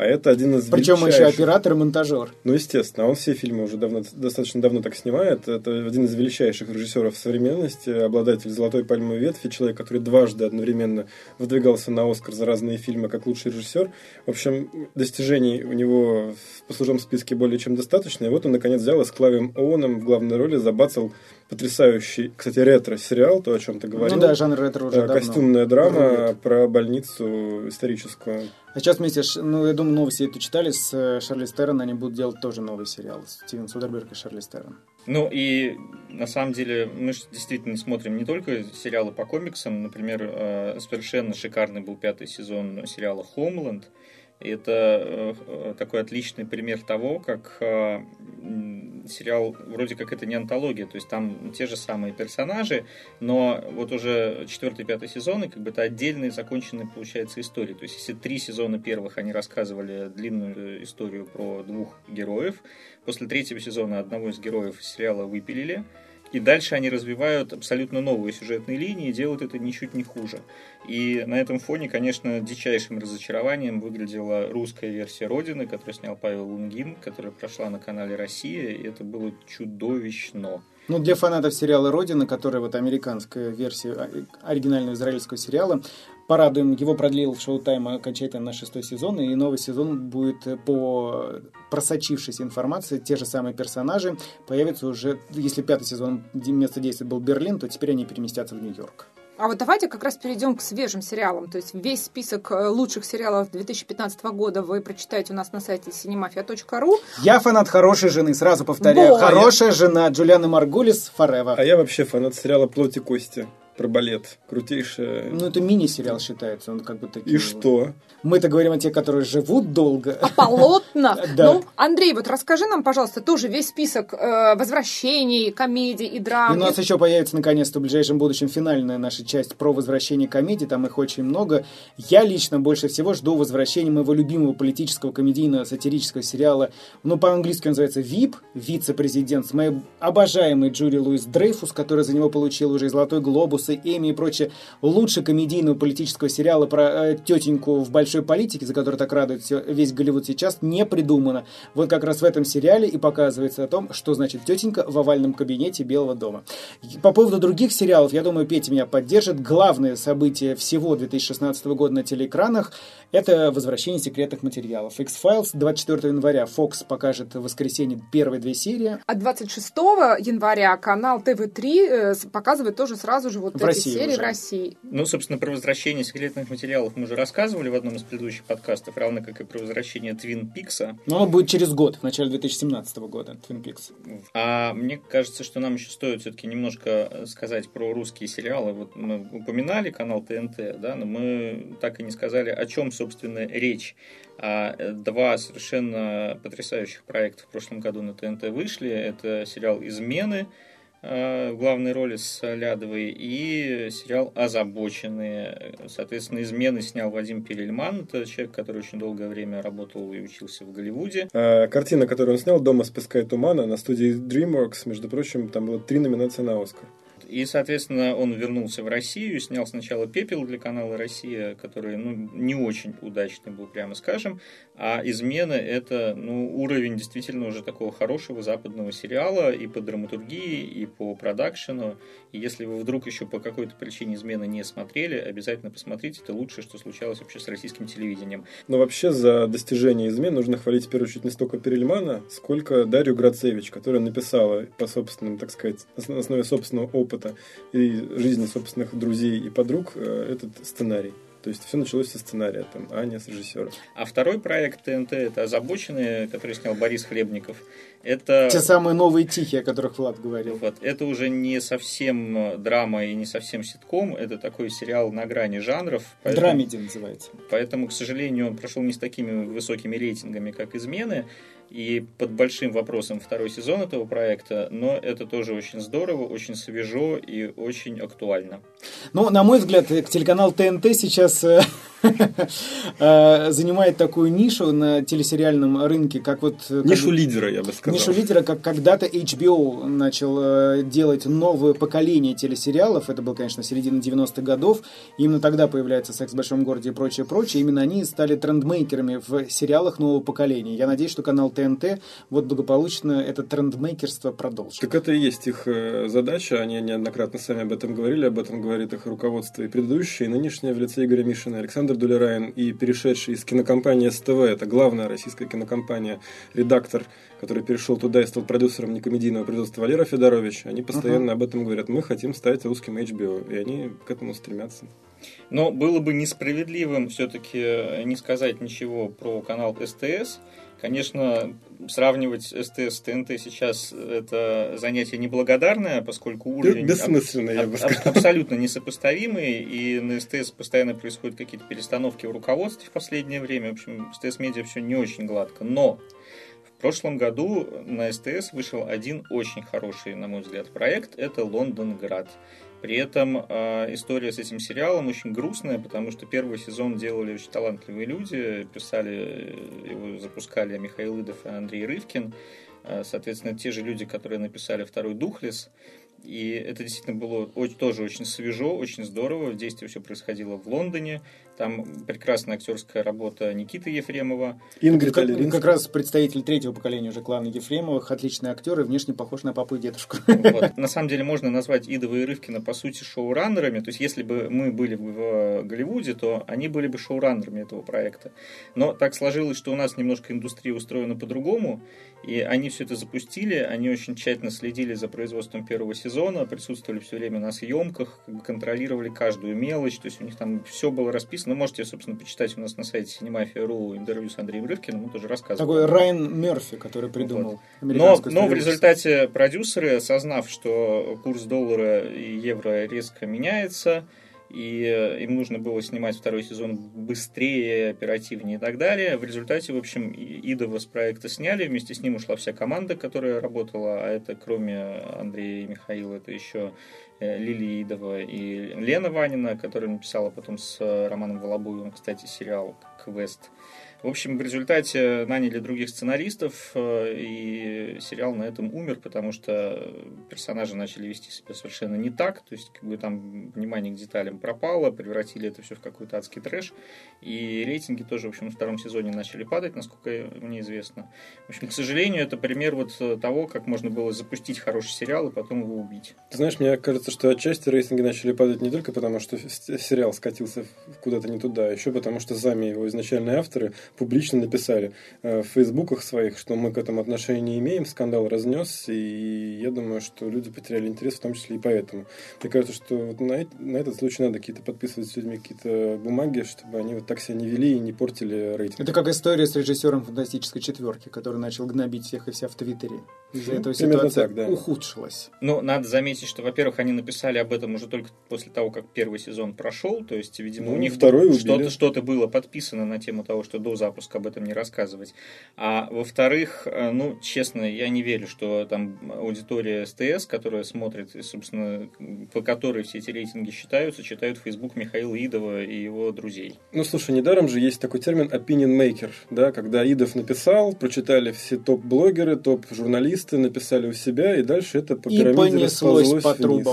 B: А это один из
D: Причем еще
B: величайших-
D: оператор и монтажер.
B: Ну, естественно, он все фильмы уже давно, достаточно давно так снимает. Это один из величайших режиссеров современности, обладатель «Золотой пальмовой ветви», человек, который дважды одновременно выдвигался на «Оскар» за разные фильмы как лучший режиссер. В общем, достижений у него в послужном списке более чем достаточно. И вот он, наконец, взял и с Клавием Оуэном в главной роли забацал потрясающий, кстати, ретро-сериал, то, о чем ты говорил.
D: Ну да, жанр ретро уже
B: Да,
D: давно.
B: костюмная драма
D: рулит.
B: про больницу историческую.
D: А сейчас вместе, ну, я думаю, новости это читали, с э, Шарли Стерон они будут делать тоже новый сериал. Стивен Содерберг и Шарли Стерон.
C: Ну и на самом деле мы же действительно смотрим не только сериалы по комиксам. Например, э, совершенно шикарный был пятый сезон сериала «Хомленд». Это э, э, такой отличный пример того, как э, сериал вроде как это не антология, то есть там те же самые персонажи, но вот уже четвертый, пятый сезоны как бы это отдельные законченные получается истории. То есть если три сезона первых они рассказывали длинную историю про двух героев, после третьего сезона одного из героев сериала выпилили, и дальше они развивают абсолютно новые сюжетные линии и делают это ничуть не хуже. И на этом фоне, конечно, дичайшим разочарованием выглядела русская версия «Родины», которую снял Павел Лунгин, которая прошла на канале «Россия», и это было чудовищно.
D: Ну, для фанатов сериала «Родина», которая вот американская версия а, оригинального израильского сериала, порадуем, его продлил в шоу-тайм окончательно на шестой сезон, и новый сезон будет э, по просочившейся информации, те же самые персонажи появятся уже, если пятый сезон место действия был Берлин, то теперь они переместятся в Нью-Йорк.
A: А вот давайте как раз перейдем к свежим сериалам. То есть весь список э, лучших сериалов 2015 года вы прочитаете у нас на сайте cinemafia.ru.
D: Я фанат хорошей жены, сразу повторяю.
A: Вот.
D: Хорошая жена Джулианы Маргулис Форева.
B: А я вообще фанат сериала «Плоть и кости» про балет. Крутейшая.
D: Ну, это мини-сериал считается, он как бы такие...
B: И что?
D: Мы-то говорим о тех, которые живут долго.
A: А полотна.
D: Да.
A: Ну, Андрей, вот расскажи нам, пожалуйста, тоже весь список э, возвращений, комедий и
D: И
A: драм.
D: у нас еще появится наконец-то в ближайшем будущем финальная наша часть про возвращение комедий, там их очень много. Я лично больше всего жду возвращения моего любимого политического комедийного сатирического сериала, ну по-английски он называется VIP, вице-президент, с моей обожаемой Джули Луис Дрейфус, которая за него получила уже и Золотой Глобус, и Эми и прочее. Лучше комедийного политического сериала про э, тетеньку в большой политике, за которой так радует всё- весь Голливуд сейчас, не придумано. Вот как раз в этом сериале и показывается о том, что значит тетенька в овальном кабинете Белого дома. По поводу других сериалов, я думаю, Петя меня поддержит. Главное событие всего 2016 года на телеэкранах – это возвращение секретных материалов. X-Files 24 января Fox покажет в воскресенье первые две серии.
A: А 26 января канал ТВ-3 э, показывает тоже сразу же вот
D: В России
A: серии
D: уже.
A: в России.
C: Ну, собственно, про возвращение секретных материалов мы уже рассказывали в одном из предыдущих подкастов, равно как и про возвращение Твин Пикса.
D: Но оно будет через год, в начале 2017 года, Twin Peaks.
C: А мне кажется, что нам еще стоит все-таки немножко э, сказать про русские сериалы. Вот мы упоминали канал ТНТ, да, но мы так и не сказали, о чем, собственно, речь. А э, два совершенно потрясающих проекта в прошлом году на ТНТ вышли. Это сериал «Измены», в главной роли с Лядовой, и сериал «Озабоченные». Соответственно, «Измены» снял Вадим Перельман. Это человек, который очень долгое время работал и учился в Голливуде.
B: А, картина, которую он снял, «Дома с песка и тумана» на студии DreamWorks, между прочим, там было три номинации на «Оскар».
C: И, соответственно, он вернулся в Россию, снял сначала «Пепел» для канала «Россия», который ну, не очень удачный был, прямо скажем. А «Измены» — это ну, уровень действительно уже такого хорошего западного сериала и по драматургии, и по продакшену. И если вы вдруг еще по какой-то причине «Измены» не смотрели, обязательно посмотрите. Это лучшее, что случалось вообще с российским телевидением.
B: Но вообще за достижение измен нужно хвалить в первую очередь не столько Перельмана, сколько Дарью Грацевич, которая написала по собственным, так сказать, основе собственного опыта и жизни собственных друзей и подруг э, этот сценарий. То есть все началось со сценария, там, а не с режиссера.
C: А второй проект ТНТ это «Озабоченные», который снял Борис Хлебников. Это...
D: Те самые новые тихие, о которых Влад говорил.
C: Вот. Это уже не совсем драма и не совсем ситком, это такой сериал на грани жанров.
D: Поэтому... Драмеди называется.
C: Поэтому, к сожалению, он прошел не с такими высокими рейтингами, как «Измены», и под большим вопросом второй сезон этого проекта, но это тоже очень здорово, очень свежо и очень актуально.
D: Ну, на мой взгляд, телеканал ТНТ сейчас э, э, занимает такую нишу на телесериальном рынке, как вот...
B: Э, нишу лидера, я бы сказал.
D: Нишу лидера, как когда-то HBO начал делать новое поколение телесериалов, это был, конечно, середина 90-х годов, именно тогда появляется «Секс в большом городе» и прочее, прочее, именно они стали трендмейкерами в сериалах нового поколения. Я надеюсь, что канал ТНТ вот благополучно это трендмейкерство продолжит.
B: Так это и есть их задача, они неоднократно сами об этом говорили, об этом говорит их руководство и предыдущее, и нынешнее в лице Игоря Мишина, Александр Дулерайн и перешедший из кинокомпании СТВ, это главная российская кинокомпания, редактор, который перешел туда и стал продюсером некомедийного производства Валера Федорович, они постоянно uh-huh. об этом говорят, мы хотим стать русским HBO, и они к этому стремятся.
C: Но было бы несправедливым все-таки не сказать ничего про канал СТС, Конечно, сравнивать СТС с ТНТ сейчас это занятие неблагодарное, поскольку уровень
B: Бессмысленно, я бы сказал.
C: абсолютно несопоставимый, и на СТС постоянно происходят какие-то перестановки в руководстве в последнее время. В общем, СТС Медиа все не очень гладко. Но в прошлом году на СТС вышел один очень хороший, на мой взгляд, проект. Это «Лондонград». При этом э, история с этим сериалом очень грустная, потому что первый сезон делали очень талантливые люди, писали, его запускали Михаил Идов и Андрей Рывкин. Э, соответственно, те же люди, которые написали второй «Духлес», и это действительно было тоже очень свежо, очень здорово. Действие все происходило в Лондоне. Там прекрасная актерская работа Никиты Ефремова.
D: Ингрид как, как раз представитель третьего поколения уже клана Ефремовых. Отличный актер и внешне похож на папу и дедушку.
C: Вот. На самом деле можно назвать Идова и Рывкина по сути шоураннерами. То есть если бы мы были в Голливуде, то они были бы шоураннерами этого проекта. Но так сложилось, что у нас немножко индустрия устроена по-другому. И они все это запустили, они очень тщательно следили за производством первого сезона, присутствовали все время на съемках, контролировали каждую мелочь, то есть у них там все было расписано. Можете, собственно, почитать у нас на сайте Cinemafia.ru интервью с Андреем Рывкиным, мы тоже рассказывали.
D: Такой Райан Мерфи, который придумал вот.
C: но, но в результате продюсеры, осознав, что курс доллара и евро резко меняется, и им нужно было снимать второй сезон быстрее, оперативнее и так далее. В результате, в общем, Идова с проекта сняли, вместе с ним ушла вся команда, которая работала, а это кроме Андрея и Михаила, это еще Лилия Идова и Лена Ванина, которая написала потом с Романом Волобуевым, кстати, сериал «Квест». В общем, в результате наняли других сценаристов, э, и сериал на этом умер, потому что персонажи начали вести себя совершенно не так, то есть как бы там внимание к деталям пропало, превратили это все в какой-то адский трэш, и рейтинги тоже, в общем, во втором сезоне начали падать, насколько мне известно. В общем, к сожалению, это пример вот того, как можно было запустить хороший сериал и потом его убить.
B: Ты знаешь, мне кажется, что отчасти рейтинги начали падать не только потому, что сериал скатился куда-то не туда, а еще потому, что сами его изначальные авторы публично написали э, в фейсбуках своих, что мы к этому отношения не имеем, скандал разнесся, и я думаю, что люди потеряли интерес, в том числе и поэтому. Мне кажется, что вот на, на этот случай надо какие-то подписывать с людьми какие-то бумаги, чтобы они вот так себя не вели и не портили рейтинг.
D: Это как история с режиссером «Фантастической четверки», который начал гнобить всех и вся в Твиттере. Из-за этого ситуация так, да. ухудшилась.
C: Ну, надо заметить, что, во-первых, они написали об этом уже только после того, как первый сезон прошел, то есть, видимо, ну, у них что-то, что-то было подписано на тему того, что до запуска об этом не рассказывать. А во-вторых, э, ну, честно, я не верю, что там аудитория СТС, которая смотрит, и, собственно, по которой все эти рейтинги считаются, читают Facebook Михаила Идова и его друзей.
B: Ну, слушай, недаром же есть такой термин opinion maker, да, когда Идов написал, прочитали все топ-блогеры, топ-журналисты, написали у себя, и дальше это по пирамиде и понеслось по вниз.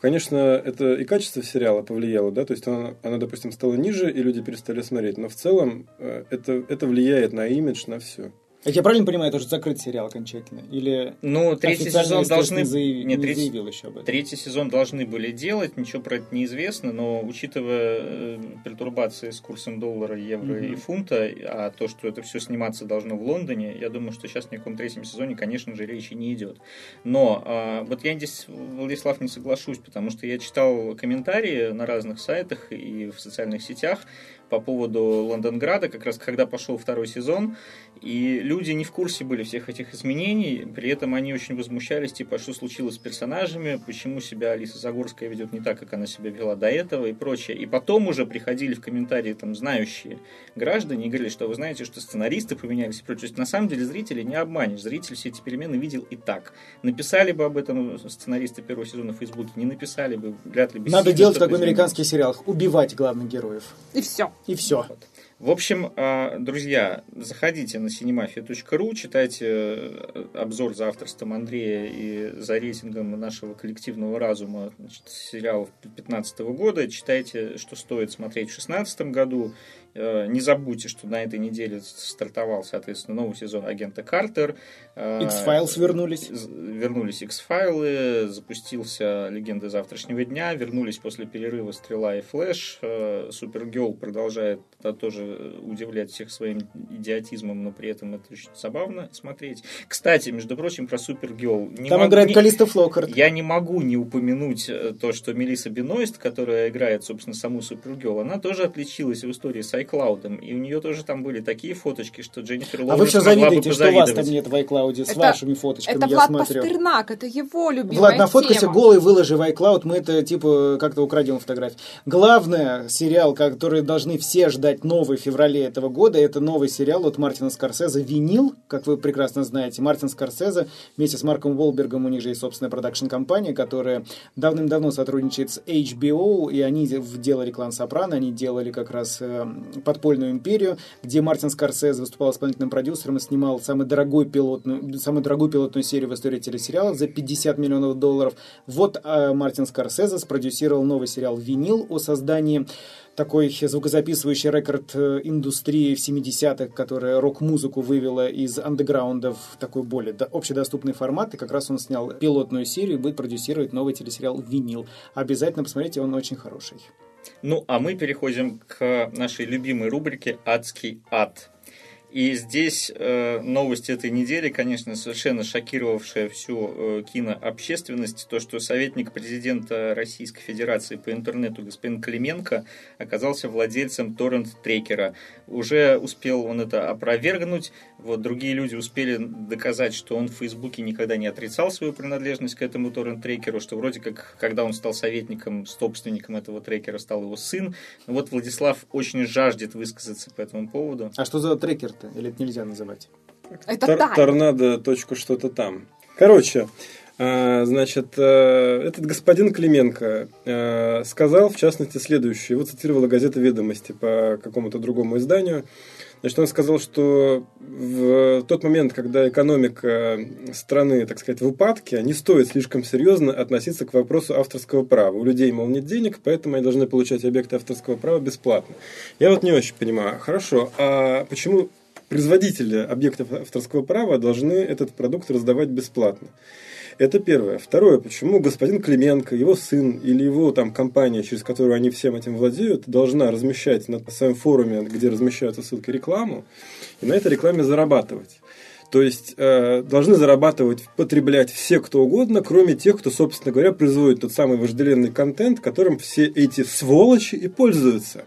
B: Конечно, это и качество сериала повлияло, да, то есть она, она, допустим, стала ниже, и люди перестали смотреть, но в целом э, это, это влияет на имидж, на все.
D: Я правильно понимаю, это уже закрыт сериал окончательно? Или
C: ну, третий сезон должны...
D: Заяв...
C: Нет,
D: не
C: третий...
D: заявил еще об этом?
C: Третий сезон должны были делать, ничего про это неизвестно, но учитывая э, пертурбации с курсом доллара, евро mm-hmm. и фунта, а то, что это все сниматься должно в Лондоне, я думаю, что сейчас ни о каком третьем сезоне, конечно же, речи не идет. Но э, вот я здесь, Владислав, не соглашусь, потому что я читал комментарии на разных сайтах и в социальных сетях, по поводу Лондонграда, как раз когда пошел второй сезон, и люди не в курсе были всех этих изменений, при этом они очень возмущались, типа, что случилось с персонажами, почему себя Алиса Загорская ведет не так, как она себя вела до этого и прочее. И потом уже приходили в комментарии там знающие граждане и говорили, что вы знаете, что сценаристы поменялись и прочее. То есть, на самом деле зрители не обманешь, зритель все эти перемены видел и так. Написали бы об этом сценаристы первого сезона в Фейсбуке, не написали бы, вряд ли бы...
D: Надо делать, как в американских сериалах, убивать главных героев.
A: И все.
D: И все.
C: В общем, а, друзья, заходите на cinemafia.ru, читайте э, обзор за авторством Андрея и за рейтингом нашего коллективного разума значит, сериалов 2015 года, читайте, что стоит смотреть в 2016 году, Э, не забудьте, что на этой неделе стартовал, соответственно, новый сезон агента Картер.
D: Э, X-Files вернулись.
C: Вернулись X-файлы, запустился Легенды завтрашнего дня, вернулись после перерыва Стрела и Флэш. Э, Супергерл продолжает тоже удивлять всех своим идиотизмом, но при этом это очень забавно смотреть. Кстати, между прочим, про Супергерл.
D: Там мо-, играет Калиста Флокарт.
C: Я не могу не упомянуть то, что Мелисса Беноист, которая играет, собственно, саму Супергерл, она тоже отличилась в истории с iCloud. И у нее тоже там были такие фоточки, что Дженнифер Лоуренс
D: А вы все завидуете, что у вас там нет в iCloud с это, вашими фоточками,
A: это
D: я
A: Влад
D: смотрю.
A: Пастернак, это его любимая
D: Влад, нафоткайся
A: тема.
D: голый, выложи в iCloud, мы это типа как-то украдем фотографии. Главное, сериал, который должны все ждать новый в феврале этого года, это новый сериал от Мартина Скорсезе «Винил», как вы прекрасно знаете. Мартин Скорсезе вместе с Марком Волбергом, у них же есть собственная продакшн-компания, которая давным-давно сотрудничает с HBO, и они делали «Клан Сопрано», они делали как раз э, подпольную империю, где Мартин Скорсезе выступал исполнительным продюсером и снимал самый дорогой пилотную, самую дорогую пилотную серию в истории телесериалов за 50 миллионов долларов. Вот э, Мартин Скорсезе спродюсировал новый сериал «Винил» о создании такой звукозаписывающий рекорд э, индустрии в 70-х, которая рок-музыку вывела из андеграунда в такой более общедоступный формат. И как раз он снял пилотную серию и будет продюсировать новый телесериал «Винил». Обязательно посмотрите, он очень хороший.
C: Ну, а мы переходим к нашей любимой рубрике «Адский ад». И здесь э, новость этой недели, конечно, совершенно шокировавшая всю э, кинообщественность, то, что советник президента Российской Федерации по интернету господин Клименко оказался владельцем торрент-трекера. Уже успел он это опровергнуть, вот другие люди успели доказать, что он в Фейсбуке никогда не отрицал свою принадлежность к этому торрент-трекеру, что вроде как, когда он стал советником, собственником этого трекера, стал его сын. Вот Владислав очень жаждет высказаться по этому поводу.
D: А что за трекер это? Или это нельзя называть?
A: Это Тор-
B: Торнадо. Точка что-то там. Короче, а, значит, э, этот господин Клименко э, сказал, в частности, следующее. Его цитировала газета «Ведомости» по какому-то другому изданию. Значит, он сказал, что в тот момент, когда экономика страны, так сказать, в упадке, не стоит слишком серьезно относиться к вопросу авторского права. У людей, мол, нет денег, поэтому они должны получать объекты авторского права бесплатно. Я вот не очень понимаю. Хорошо, а почему производители объектов авторского права должны этот продукт раздавать бесплатно. Это первое. Второе, почему господин Клименко, его сын или его там компания, через которую они всем этим владеют, должна размещать на своем форуме, где размещаются ссылки, рекламу, и на этой рекламе зарабатывать. То есть э, должны зарабатывать, потреблять все, кто угодно, кроме тех, кто, собственно говоря, производит тот самый вожделенный контент, которым все эти сволочи и пользуются.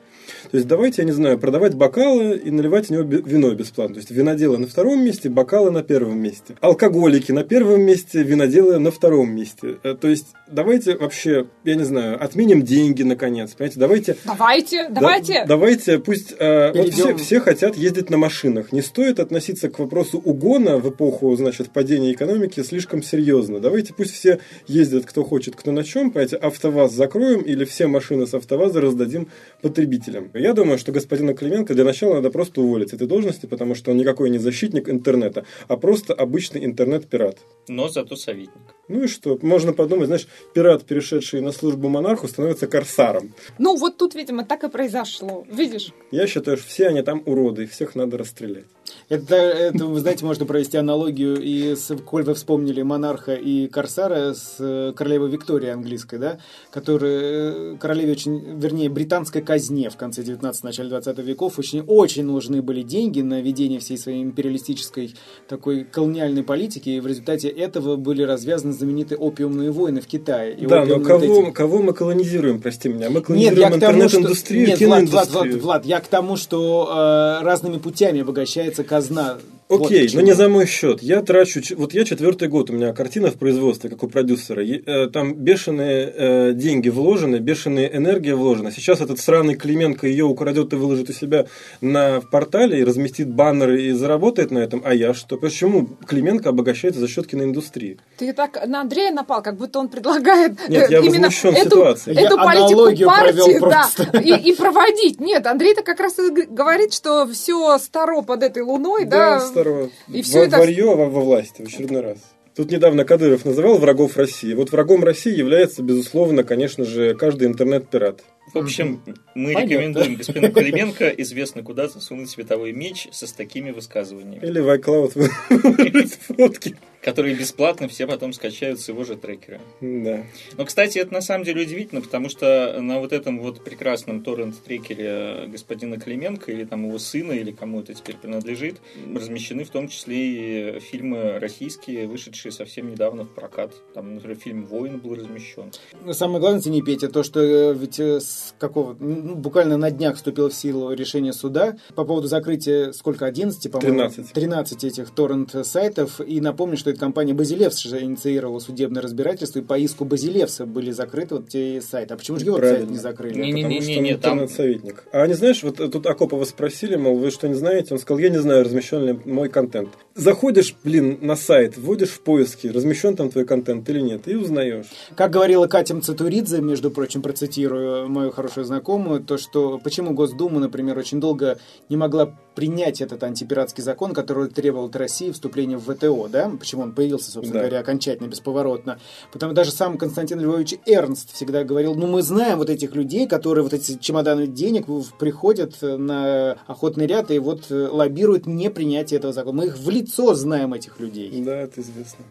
B: То есть давайте, я не знаю, продавать бокалы и наливать в него вино бесплатно. То есть виноделы на втором месте, бокалы на первом месте. Алкоголики на первом месте, виноделы на втором месте. Э, то есть давайте вообще, я не знаю, отменим деньги наконец. Понимаете, давайте...
A: Давайте, давайте.
B: Да, давайте, пусть... Э, вот все, все хотят ездить на машинах. Не стоит относиться к вопросу угона в эпоху, значит, падения экономики слишком серьезно. Давайте пусть все ездят, кто хочет, кто на чем. Понимаете, АвтоВАЗ закроем или все машины с АвтоВАЗа раздадим потребителям. Я думаю, что господина Клименко для начала надо просто уволить с этой должности, потому что он никакой не защитник интернета, а просто обычный интернет-пират.
C: Но зато советник.
B: Ну и что? Можно подумать, знаешь, пират, перешедший на службу монарху, становится корсаром.
A: Ну, вот тут, видимо, так и произошло. Видишь?
B: Я считаю, что все они там уроды, всех надо расстрелять.
D: Это, это, вы знаете, можно провести аналогию и с, коль вы вспомнили монарха и корсара с э, королевой Викторией английской, да, которая э, королеве очень, вернее, британской казне в конце 19 начале 20 веков очень, очень нужны были деньги на ведение всей своей империалистической такой колониальной политики, и в результате этого были развязаны знаменитые опиумные войны в Китае. И
B: да, но кого,
D: эти...
B: кого мы колонизируем, прости меня? Мы колонизируем интернет-индустрию,
D: Нет, Влад, Влад, Влад, Влад, я к тому, что э, разными путями обогащается казна казна
B: Окей, вот но не за мой счет. Я трачу, вот я четвертый год, у меня картина в производстве, как у продюсера. Э, там бешеные э, деньги вложены, бешеная энергия вложена. Сейчас этот сраный Клименко ее украдет и выложит у себя на портале и разместит баннеры и заработает на этом. А я что? Почему Клименко обогащается за счет киноиндустрии?
A: Ты так на Андрея напал, как будто он предлагает
B: Нет, я
A: э, именно эту,
B: ситуацией.
A: эту
D: я
A: политику партии
D: да,
A: и, и проводить. Нет, Андрей-то как раз и говорит, что все старо под этой луной, да,
B: да второго.
A: И все это...
B: Варье во, во власти в очередной раз. Тут недавно Кадыров называл врагов России. Вот врагом России является, безусловно, конечно же, каждый интернет-пират.
C: В общем, мы Понятно. рекомендуем господину Клименко известно куда засунуть световой меч со с такими высказываниями.
B: Или в iCloud фотки
C: которые бесплатно все потом скачают с его же трекера.
B: Да.
C: Но, кстати, это на самом деле удивительно, потому что на вот этом вот прекрасном торрент-трекере господина Клименко или там его сына, или кому это теперь принадлежит, размещены в том числе и фильмы российские, вышедшие совсем недавно в прокат. Там, например, фильм «Воин» был размещен.
D: Самое главное, не Петя, то, что э, ведь э, с какого, ну, буквально на днях вступило в силу решение суда по поводу закрытия, сколько, 11, по-моему?
B: 13.
D: 13 этих торрент-сайтов. И напомню, что это компания Базилевс инициировала судебное разбирательство, и по иску Базилевса были закрыты вот те сайты. А почему же его сайт не закрыли?
B: Не, не, не, не, не, там... советник. А не знаешь, вот тут Акопова спросили, мол, вы что не знаете? Он сказал, я не знаю, размещен ли мой контент. Заходишь, блин, на сайт, вводишь в поиски, размещен там твой контент или нет, и узнаешь.
D: Как говорила Катя Цатуридзе, между прочим, процитирую мою хорошую знакомую, то, что почему Госдума, например, очень долго не могла принять этот антипиратский закон, который требовал от России вступления в ВТО, да? Почему он появился, собственно да. говоря, окончательно, бесповоротно. Потому даже сам Константин Львович Эрнст всегда говорил, ну мы знаем вот этих людей, которые вот эти чемоданы денег приходят на охотный ряд и вот э, лоббируют непринятие этого закона. Мы их в лицо знаем, этих людей.
B: Да, это известно.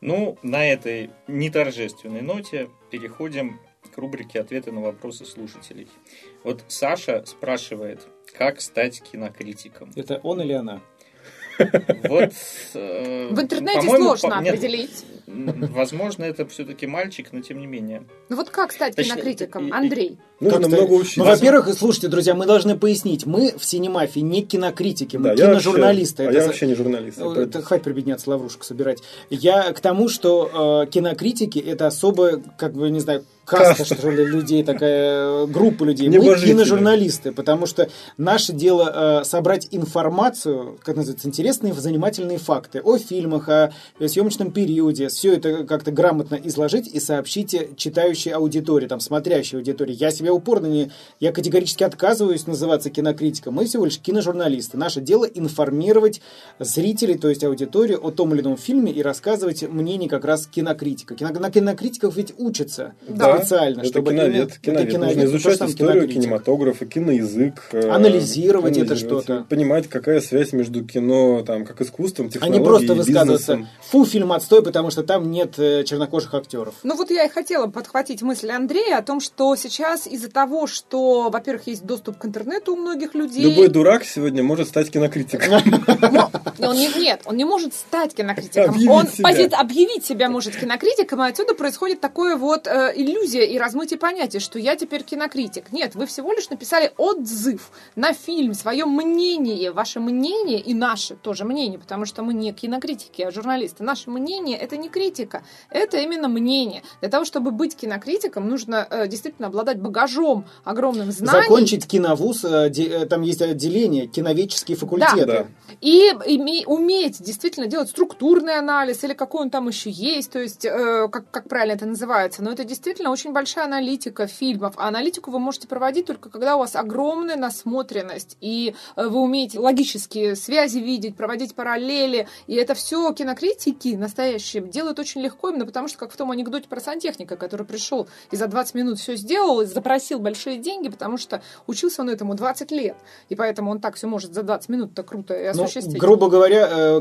C: Ну, на этой неторжественной ноте переходим к рубрике «Ответы на вопросы слушателей». Вот Саша спрашивает, как стать кинокритиком?
D: Это он или она?
C: Вот,
A: э, в интернете сложно определить.
C: Возможно, это все-таки мальчик, но тем не менее.
A: Ну вот как стать Точнее, кинокритиком, Андрей?
B: Нужно много учиться.
D: Ну, во-первых, слушайте, друзья, мы должны пояснить, мы в синемафии не кинокритики, мы да, киножурналисты.
B: Я вообще, это, а я вообще не журналист.
D: Это, это хватит прибедняться, лаврушку собирать. Я к тому, что э, кинокритики это особо, как бы, не знаю, каста, что ли, людей, такая группа людей. Мы киножурналисты, потому что наше дело э, собрать информацию, как называется, интересные, занимательные факты о фильмах, о съемочном периоде, все это как-то грамотно изложить и сообщить читающей аудитории, там, смотрящей аудитории. Я себя упорно не... Я категорически отказываюсь называться кинокритиком. Мы всего лишь киножурналисты. Наше дело информировать зрителей, то есть аудиторию, о том или ином фильме и рассказывать мнение как раз кинокритика. Кино... На кинокритиках ведь учатся.
B: Да специально, это чтобы киновед, киновед. Это киновед, Нужно изучать историю кинематографа, киноязык,
D: э, анализировать, это что-то,
B: понимать, какая связь между кино, там, как искусством, технологией,
D: а не просто высказываться. Фу, фильм отстой, потому что там нет э, чернокожих актеров.
A: Ну вот я и хотела подхватить мысль Андрея о том, что сейчас из-за того, что, во-первых, есть доступ к интернету у многих людей.
B: Любой дурак сегодня может стать кинокритиком.
A: Нет, он не может стать кинокритиком. Он объявить себя может кинокритиком, и отсюда происходит такое вот э, иллюзия и размытие понятия, что я теперь кинокритик. Нет, вы всего лишь написали отзыв на фильм, свое мнение, ваше мнение и наше тоже мнение, потому что мы не кинокритики, а журналисты. Наше мнение это не критика, это именно мнение. Для того, чтобы быть кинокритиком, нужно э, действительно обладать багажом огромным знаний.
D: Закончить киновуз, э, де, э, там есть отделение, киноведческие факультеты.
A: Да. И, и уметь действительно делать структурный анализ или какой он там еще есть, то есть э, как, как правильно это называется. Но это действительно очень большая аналитика фильмов. А аналитику вы можете проводить только когда у вас огромная насмотренность, и э, вы умеете логические связи видеть, проводить параллели. И это все кинокритики настоящие делают делают очень легко, именно потому что, как в том анекдоте про сантехника, который пришел и за 20 минут все сделал, и запросил большие деньги, потому что учился он этому 20 лет. И поэтому он так все может за 20 минут так круто и ну, осуществить.
D: Ну, грубо говоря, э,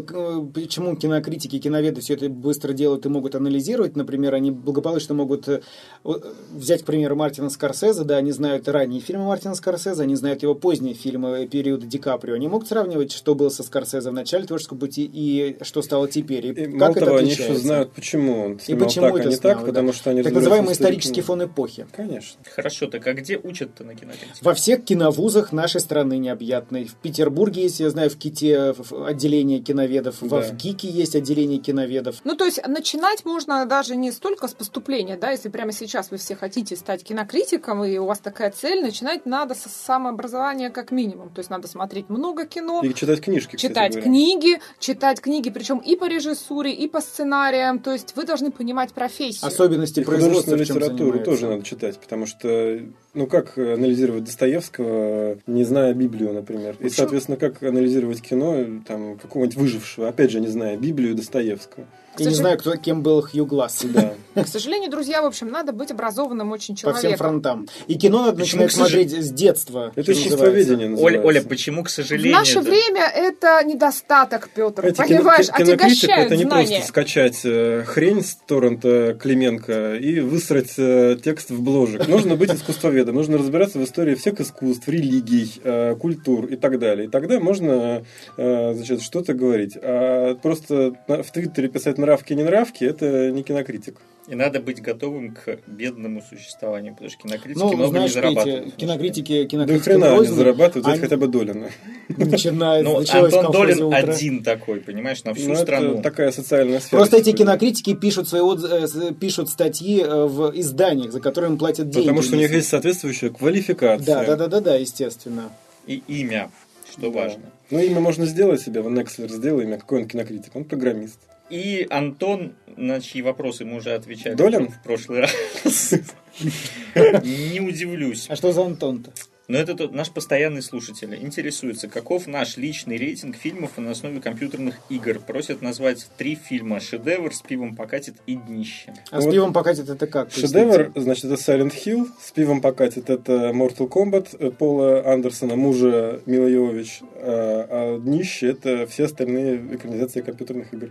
D: почему кинокритики, киноведы все это быстро делают и могут анализировать, например, они благополучно могут э, взять, к примеру, Мартина Скорсезе, да, они знают ранние фильмы Мартина Скорсезе, они знают его поздние фильмы периода Ди Каприо, они могут сравнивать, что было со Скорсезе в начале творческого пути и что стало теперь. И, и как
B: мало
D: это
B: того,
D: отличается.
B: Знают, почему он
D: и почему
B: так,
D: это
B: а не
D: снял,
B: так,
D: да.
B: потому что они
D: Так называемый исторический фон эпохи.
B: Конечно.
C: Хорошо, так а где учат-то на кинокритике?
D: Во всех киновузах нашей страны необъятной. В Петербурге есть, я знаю, в КИТе отделение киноведов, да. в ГИКе есть отделение киноведов.
A: Ну, то есть начинать можно даже не столько с поступления, да, если прямо сейчас вы все хотите стать кинокритиком, и у вас такая цель, начинать надо с самообразования как минимум. То есть надо смотреть много кино.
B: И читать книжки,
A: Читать книги, читать книги, причем и по режиссуре, и по сценариям. То есть вы должны понимать профессию.
D: Особенности
B: и
D: производства,
B: литературу тоже надо читать, потому что, ну, как анализировать Достоевского, не зная Библию, например. И, соответственно, как анализировать кино, там, какого-нибудь выжившего, опять же, не зная Библию Достоевского.
D: И не знаю, кто, кем был Хью Гласс.
B: Да.
A: К сожалению, друзья, в общем, надо быть образованным очень человеком.
D: По всем фронтам. И кино надо
C: Почему,
D: начинать смотреть с детства.
B: Это чувствоведение
C: Оля, Оля, почему, к сожалению...
A: В наше время это недостаток, Петр.
B: Эти
A: понимаешь,
B: кино,
A: отягощают
B: это не
A: знания.
B: просто скачать э, хрень с торрента Клименко и высрать э, текст в бложек. Нужно быть искусствоведом, нужно разбираться в истории всех искусств, религий, э, культур и так далее. И тогда можно э, значит, что-то говорить. А просто на, в Твиттере писать нравки, не нравки, это не кинокритик.
C: И надо быть готовым к бедному существованию, потому что кинокритики
D: Ну,
C: много
D: знаешь,
C: не зарабатывают.
D: Петя, кинокритики,
B: Да
D: кинокритики
B: хрена они
D: рознь,
B: зарабатывают, взять
D: они-
B: хотя бы Долина.
D: начинает,
C: Ну, Антон Долин один такой, понимаешь, на всю
B: Ну,
C: страну.
B: это такая социальная сфера.
D: Просто эти
B: сегодня.
D: кинокритики пишут свои отз- э, пишут статьи э, в изданиях, за которые им платят деньги.
B: Потому что у них есть соответствующая квалификация.
D: Да, да, да, да, да, естественно.
C: И имя, что
B: Да.
C: важно.
B: Ну, имя можно сделать себе, в Nextler сделал имя, какой он кинокритик, он программист.
C: И Антон, на чьи вопросы мы уже отвечали
B: Долин?
C: в прошлый раз. Не удивлюсь.
D: А что за Антон-то?
C: Но это тот наш постоянный слушатель. Интересуется, каков наш личный рейтинг фильмов на основе компьютерных игр. Просят назвать три фильма «Шедевр», «С пивом покатит» и «Днище».
D: А с
B: Вот
D: пивом покатит это как?
B: Шедевр, значит, это Silent Hill, с пивом покатит это Mortal Kombat э, Пола Андерсона, мужа Мила Йовович, а, а днище это все остальные экранизации компьютерных игр.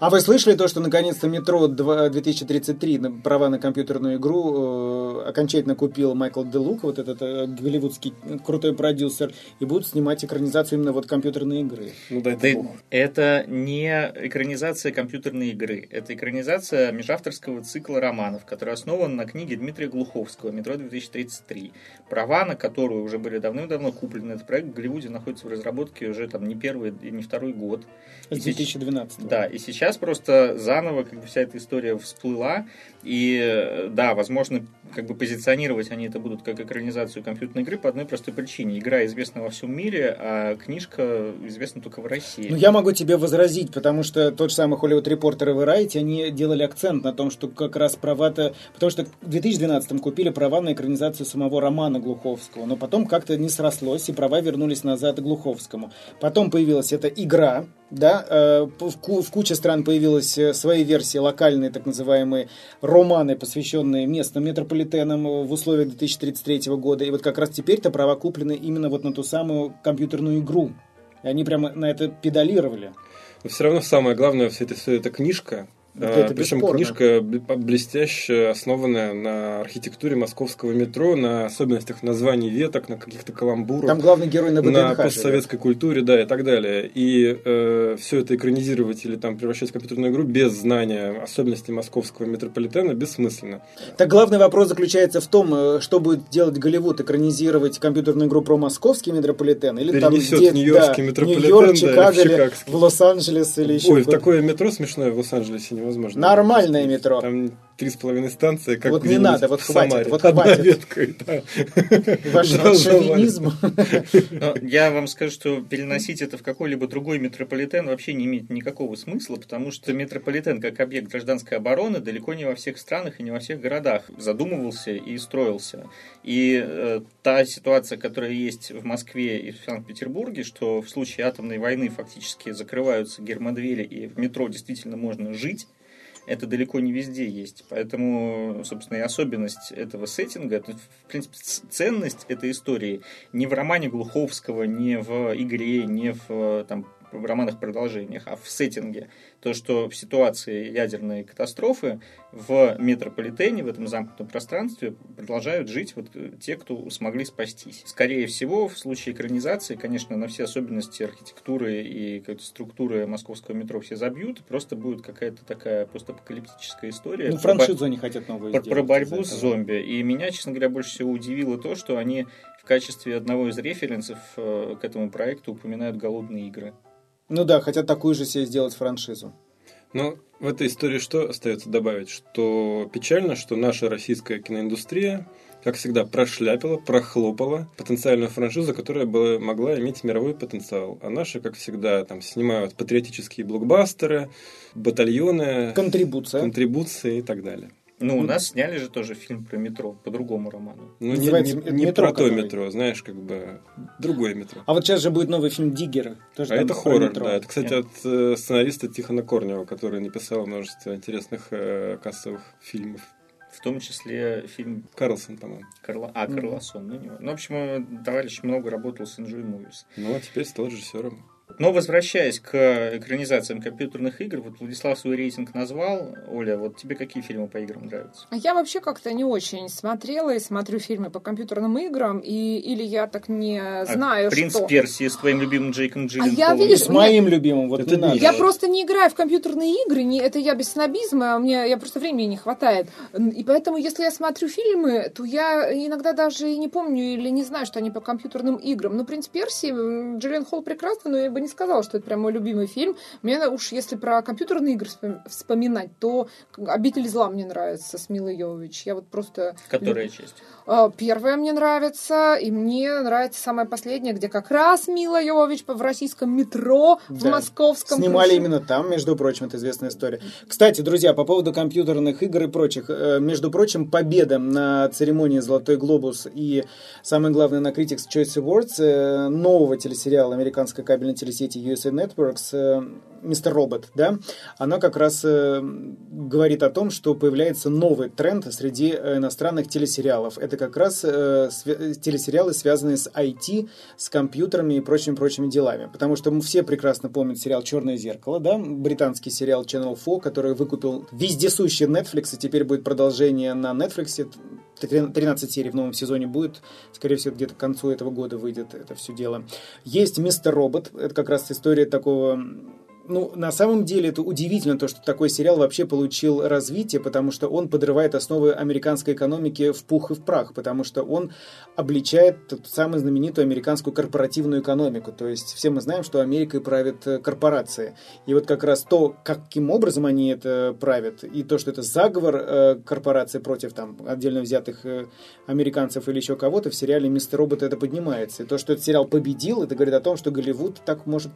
D: А вы слышали то, что наконец-то метро 2 2033 на- права на компьютерную игру э, окончательно купил Майкл Делук, вот этот э, голливудский крутой продюсер, и будут снимать экранизацию именно вот компьютерной игры.
B: Ну
C: Да,
B: бог.
C: это не экранизация компьютерной игры. Это экранизация межавторского цикла романов, который основан на книге Дмитрия Глуховского «Метро-2033», права на которую уже были давным-давно куплены. Этот проект в Голливуде находится в разработке уже там не первый и не второй год.
D: С
C: И сеч-
D: 2012
C: Да, и сейчас просто заново как бы вся эта история всплыла, и э, да, возможно, как бы позиционировать они это будут как экранизацию компьютерной игры по одной простой причине. Игра известна во всем мире, а книжка известна только в России.
D: Ну, я могу тебе возразить, потому что тот же самый Hollywood Reporter и Variety, они делали акцент на том, что как раз права-то... Потому что в 2012 купили права на экранизацию самого романа Глуховского, но потом как-то не срослось, и права вернулись назад Глуховскому. Потом появилась эта игра, да, э, в, ку- в куче стран появилась э, свои версии, локальные так называемые романы, посвященные местным метрополитенам э, в условиях 2033 года. И вот как раз теперь-то права куплены именно вот на ту самую компьютерную игру. И они прямо на это педалировали.
B: Но все равно самое главное все это, все это книжка. А,
D: это
B: Причем
D: бесспорно.
B: книжка бл- блестящая, основанная на архитектуре московского метро, на особенностях названий веток, на каких-то каламбурах.
D: Там главный герой на
B: на
D: ВДНХ. живет.
B: постсоветской культуре, да, и так далее. И все это экранизировать или там превращать в компьютерную игру без знания особенностей московского метрополитена бессмысленно.
D: Так главный вопрос заключается в том, э, что будет делать Голливуд, экранизировать компьютерную игру про московский метрополитен или там
B: Перенесет
D: где,
B: нью-йоркский
D: да,
B: метрополитен,
D: Нью-Йорк,
B: да, или
D: Чикаго, или
B: чикагский.
D: в Лос-Анджелес или еще
B: Ой, такое метро смешное в Лос-Анджелесе невозможно.
D: Нормальное метро.
B: Там три с половиной станции, как
D: Вот не надо, вот хватит,
B: Самаре.
D: вот
B: Одна
D: хватит.
B: ветка, и да.
D: Ваш шовинизм.
C: Но я вам скажу, что переносить это в какой-либо другой метрополитен вообще не имеет никакого смысла, потому что метрополитен как объект гражданской обороны далеко не во всех странах и не во всех городах задумывался и строился. И э, та ситуация, которая есть в Москве и в Санкт-Петербурге, что в случае атомной войны фактически закрываются гермодвери и в метро действительно можно жить, это далеко не везде есть. Поэтому, собственно, и особенность этого сеттинга, это, в принципе, ценность этой истории не в романе Глуховского, не в игре, не в там, в романах-продолжениях, а в сеттинге то, что в ситуации ядерной катастрофы в метрополитене, в этом замкнутом пространстве продолжают жить вот те, кто смогли спастись. Скорее всего, в случае экранизации, конечно, на все особенности архитектуры и структуры московского метро все забьют, просто будет какая-то такая постапокалиптическая история.
D: Ну, франшизу они хотят новую
C: про, про борьбу с зомби. И меня, честно говоря, больше всего удивило то, что они в качестве одного из референсов э, к этому проекту упоминают голодные игры.
D: Ну да, хотят такую же себе сделать франшизу.
B: Но в этой истории что остается добавить? Что печально, что наша российская киноиндустрия, как всегда, прошляпила, прохлопала потенциальную франшизу, которая была, могла иметь мировой потенциал. А наши, как всегда, там снимают патриотические блокбастеры, батальоны,
D: контрибуция,
B: контрибуции и так далее.
C: Ну, у нас сняли же тоже фильм про метро, по другому роману.
B: Ну, не, не, не метро, про то метро, знаешь, как бы другое метро.
D: А вот сейчас же будет новый фильм «Диггеры».
B: Тоже а это хоррор, да. Это, кстати, Нет. от э, сценариста Тихона Корнева, который написал множество интересных э, кассовых фильмов.
C: В том числе фильм...
B: Карлсон, по-моему.
C: Карла... А, Карлсон, ну, не... ну, в общем, товарищ много работал с Enjoy Movies.
B: Ну, а теперь стал режиссером.
C: Но возвращаясь к экранизациям компьютерных игр, вот Владислав свой рейтинг назвал. Оля, вот тебе какие фильмы по играм нравятся?
A: А я вообще как-то не очень смотрела и смотрю фильмы по компьютерным играм, и или я так не а знаю,
C: а «Принц
A: что...
C: Персии» с твоим любимым Джейком Джилленхолом.
A: А я, видишь,
D: с моим мне... любимым, вот это не надо.
A: Я просто не играю в компьютерные игры, не, это я без снобизма, а мне я просто времени не хватает. И поэтому, если я смотрю фильмы, то я иногда даже и не помню или не знаю, что они по компьютерным играм. Ну, «Принц Персии», Джилленхол прекрасно, но я бы не сказала, что это прям мой любимый фильм. Мне уж если про компьютерные игры вспоминать, то «Обитель зла» мне нравится с Милой Йовович. Я вот просто...
C: Которая люб... часть?
A: А, первая мне нравится, и мне нравится самая последняя, где как раз Мила Йовович в российском метро да. в московском.
D: Снимали крыше. именно там, между прочим, это известная история. Кстати, друзья, по поводу компьютерных игр и прочих. Э, между прочим, победа на церемонии «Золотой глобус» и, самое главное, на Critics' Choice Awards э, нового телесериала американской кабельной телесети USA Networks э, «Мистер Робот», да, она как раз говорит о том, что появляется новый тренд среди иностранных телесериалов. Это как раз э, телесериалы, связанные с IT, с компьютерами и прочими-прочими делами. Потому что мы все прекрасно помнят сериал «Черное зеркало», да, британский сериал Channel 4, который выкупил вездесущий Netflix, и теперь будет продолжение на Netflix. 13 серий в новом сезоне будет. Скорее всего, где-то к концу этого года выйдет это все дело. Есть «Мистер Робот». Это как раз история такого ну, на самом деле это удивительно, то, что такой сериал вообще получил развитие, потому что он подрывает основы американской экономики в пух и в прах, потому что он обличает ту самую знаменитую американскую корпоративную экономику. То есть все мы знаем, что Америкой правят э, корпорации. И вот как раз то, каким образом они это правят, и то, что это заговор э, корпораций против там отдельно взятых э, американцев или еще кого-то, в сериале «Мистер Робот» это поднимается. И то, что этот сериал победил, это говорит о том, что Голливуд так может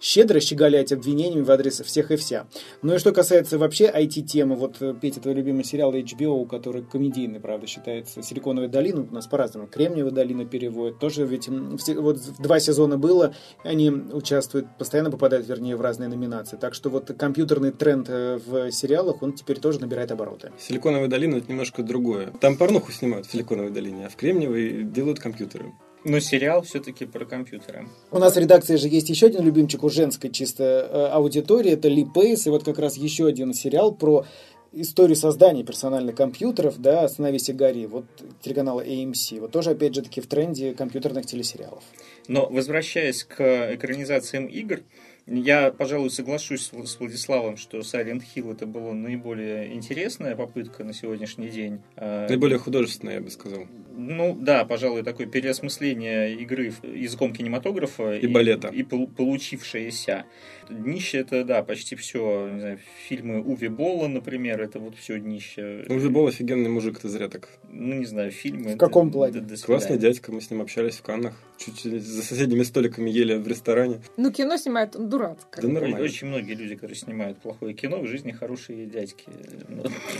D: щедро щеголять обвинениями обвинениями в адрес всех и вся. Ну и что касается вообще IT-темы, вот, э, Петя, твой любимый сериал HBO, который комедийный, правда, считается, «Силиконовая долина», у нас по-разному, «Кремниевая долина» переводят, тоже ведь вот два сезона было, они участвуют, постоянно попадают, вернее, в разные номинации. Так что вот компьютерный тренд э, в сериалах, он теперь тоже набирает обороты.
B: «Силиконовая долина» — это немножко другое. Там порнуху снимают в «Силиконовой долине», а в «Кремниевой» делают компьютеры.
C: Но сериал все-таки про компьютеры.
D: У нас в редакции же есть еще один любимчик у женской чисто э, аудитории, это Ли Пейс, и вот как раз еще один сериал про историю создания персональных компьютеров, да, «Остановись и гори», вот телеканала AMC. Вот тоже, опять же таки, в тренде компьютерных телесериалов.
C: Но, возвращаясь к экранизациям игр, я, пожалуй, соглашусь с Владиславом, что Silent Hill это была наиболее интересная попытка на сегодняшний день.
B: А, наиболее художественная, я бы сказал.
C: Ну да, пожалуй, такое переосмысление игры языком кинематографа
B: и, и балета.
C: И, и получившееся. Днище это, да, почти все. Не знаю, фильмы Уви Болла, например, это вот все днище.
B: Уви Болл офигенный мужик, ты зря так.
C: Ну, не знаю, фильмы.
D: В каком плане?
C: До, до
B: Классный дядька, мы с ним общались в Каннах. Чуть за соседними столиками ели в ресторане.
A: Ну, кино снимает он дурацкое.
C: Да нормально. Очень многие люди, которые снимают плохое кино, в жизни хорошие дядьки.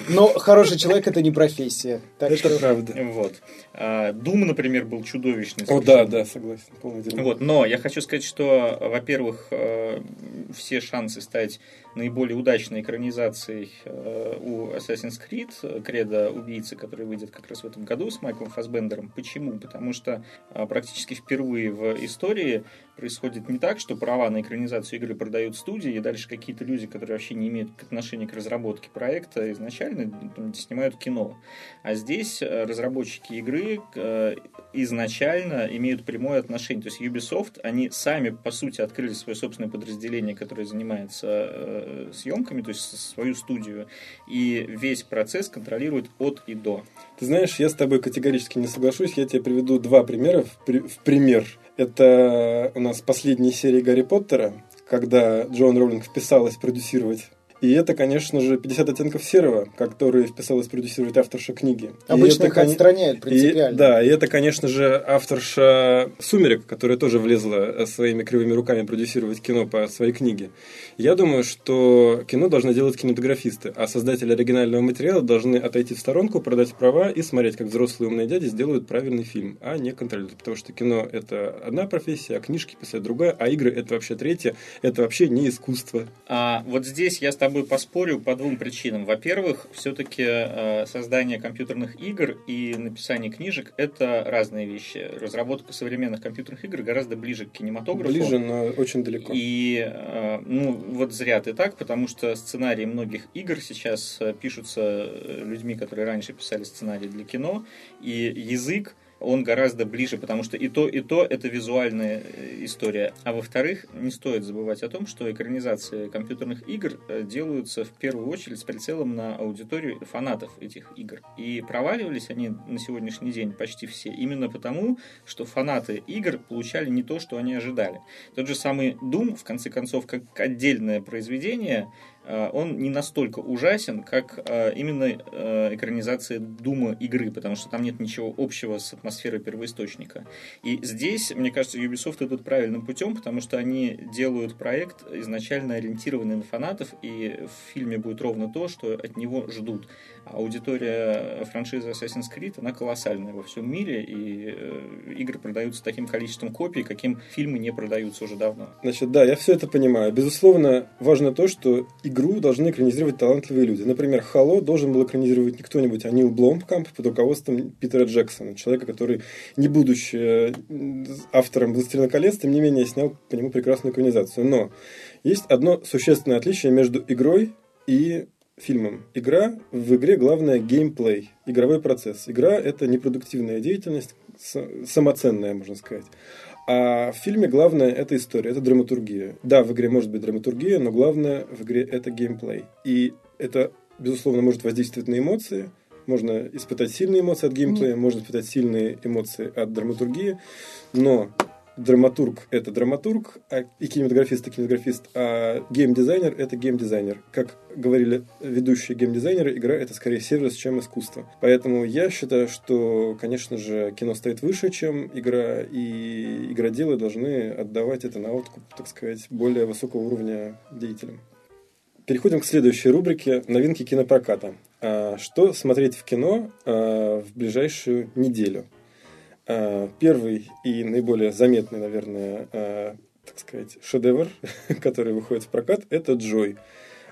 D: Но хороший человек это не профессия.
B: Это правда.
C: Вот. Дум, например, был чудовищный.
B: О, да, да, согласен.
C: Вот, но я хочу сказать, что, во-первых, все шансы стать наиболее удачной экранизацией у Assassin's Creed, Кредо убийцы, который выйдет как раз в этом году с Майклом Фасбендером. Почему? Потому что практически впервые в истории происходит не так, что права на экранизацию игры продают студии, и дальше какие-то люди, которые вообще не имеют отношения к разработке проекта, изначально снимают кино. А здесь э, разработчики игры э, изначально имеют прямое отношение. То есть Ubisoft, они сами, по сути, открыли свое собственное подразделение, которое занимается э, съемками, то есть свою студию, и весь процесс контролирует от и до.
B: Ты знаешь, я с тобой категорически не соглашусь. Я тебе приведу два примера в, в пример. Это у нас последняя серия Гарри Поттера, когда Джон Роулинг вписалась продюсировать и это, конечно же, 50 оттенков серого, который вписалась продюсировать авторша книги.
D: Обычно
B: и
D: это, их отстраняют принципиально.
B: И, да, и это, конечно же, авторша «Сумерек», которая тоже влезла своими кривыми руками продюсировать кино по своей книге. Я думаю, что кино должны делать кинематографисты, а создатели оригинального материала должны отойти в сторонку, продать права и смотреть, как взрослые умные дяди сделают правильный фильм, а не контролировать. Потому что кино – это одна профессия, а книжки писать другая, а игры – это вообще третья. Это вообще не искусство.
C: А вот здесь я с тобой тобой поспорю по двум причинам. Во-первых, все-таки э, создание компьютерных игр и написание книжек – это разные вещи. Разработка современных компьютерных игр гораздо ближе к кинематографу.
B: Ближе, но очень далеко.
C: И, э, ну, вот зря ты так, потому что сценарии многих игр сейчас э, пишутся людьми, которые раньше писали сценарии для кино, и язык он гораздо ближе, потому что и то, и то это визуальная э, история. А во-вторых, не стоит забывать о том, что экранизации компьютерных игр э, делаются в первую очередь с прицелом на аудиторию фанатов этих игр. И проваливались они на сегодняшний день почти все именно потому, что фанаты игр получали не то, что они ожидали. Тот же самый Doom, в конце концов, как отдельное произведение, он не настолько ужасен, как э, именно э, экранизация Дума игры, потому что там нет ничего общего с атмосферой первоисточника. И здесь, мне кажется, Ubisoft идут правильным путем, потому что они делают проект изначально ориентированный на фанатов, и в фильме будет ровно то, что от него ждут аудитория франшизы Assassin's Creed, она колоссальная во всем мире, и э, игры продаются таким количеством копий, каким фильмы не продаются уже давно.
B: Значит, да, я все это понимаю. Безусловно, важно то, что игру должны экранизировать талантливые люди. Например, Хало должен был экранизировать не кто-нибудь, а Нил Бломкамп под руководством Питера Джексона, человека, который, не будучи э, автором «Властелина колец», тем не менее снял по нему прекрасную экранизацию. Но есть одно существенное отличие между игрой и фильмом. Игра, в игре главное геймплей, игровой процесс. Игра – это непродуктивная деятельность, самоценная, можно сказать. А в фильме главное – это история, это драматургия. Да, в игре может быть драматургия, но главное в игре – это геймплей. И это, безусловно, может воздействовать на эмоции, можно испытать сильные эмоции от геймплея, можно испытать сильные эмоции от драматургии, но драматург – это драматург, а и кинематографист – это кинематографист, а геймдизайнер – это геймдизайнер. Как говорили ведущие геймдизайнеры, игра – это скорее сервис, чем искусство. Поэтому я считаю, что, конечно же, кино стоит выше, чем игра, и игроделы должны отдавать это на откуп, так сказать, более высокого уровня деятелям. Переходим к следующей рубрике «Новинки кинопроката». А, что смотреть в кино а, в ближайшую неделю – первый и наиболее заметный, наверное, э, так сказать, шедевр, который выходит в прокат, это «Джой»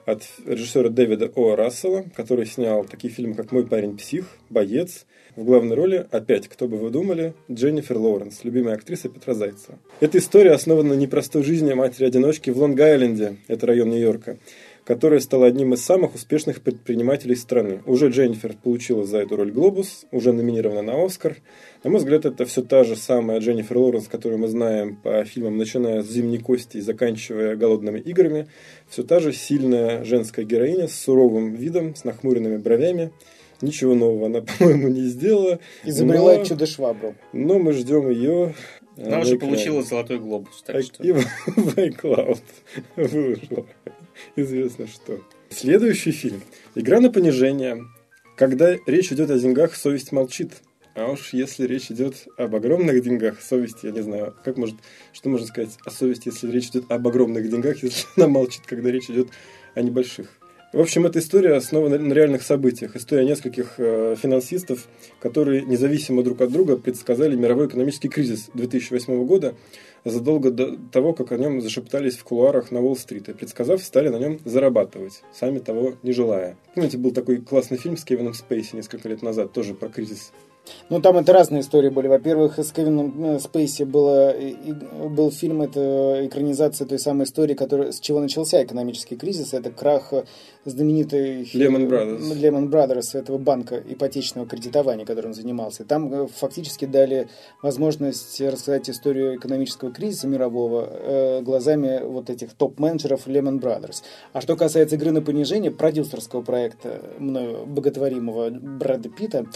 B: от режиссера Дэвида О. Рассела, который снял такие фильмы, как «Мой парень псих», «Боец». В главной роли, опять, кто бы вы думали, Дженнифер Лоуренс, любимая актриса Петра Зайцева. Эта история основана на непростой жизни матери-одиночки в Лонг-Айленде, это район Нью-Йорка которая стала одним из самых успешных предпринимателей страны. Уже Дженнифер получила за эту роль «Глобус», уже номинирована на «Оскар». На мой взгляд, это все та же самая Дженнифер Лоуренс, которую мы знаем по фильмам, начиная с «Зимней кости» и заканчивая «Голодными играми». Все та же сильная женская героиня с суровым видом, с нахмуренными бровями. Ничего нового она, по-моему, не сделала.
D: Изобрела но... чудо-швабру.
B: Но мы ждем ее
C: она уже получила золотой глобус, так что...
B: И в iCloud выложила известно что. Следующий фильм. Игра на понижение. Когда речь идет о деньгах, совесть молчит. А уж если речь идет об огромных деньгах, совесть, я не знаю, как может, что можно сказать о совести, если речь идет об огромных деньгах, если она молчит, когда речь идет о небольших. В общем, эта история основана на реальных событиях. История нескольких э, финансистов, которые независимо друг от друга предсказали мировой экономический кризис 2008 года задолго до того, как о нем зашептались в кулуарах на Уолл-стрит. И предсказав, стали на нем зарабатывать, сами того не желая. Помните, был такой классный фильм с Кевином Спейси несколько лет назад, тоже про кризис
D: ну, там это разные истории были. Во-первых, с Кевином э, Спейси было, был фильм, это экранизация той самой истории, которая, с чего начался экономический кризис. Это крах знаменитой
B: Lehman Brothers.
D: Lehman Brothers, этого банка ипотечного кредитования, которым он занимался. Там э, фактически дали возможность рассказать историю экономического кризиса мирового э, глазами вот этих топ-менеджеров Lehman Brothers. А что касается игры на понижение продюсерского проекта мною боготворимого Брэда Питта,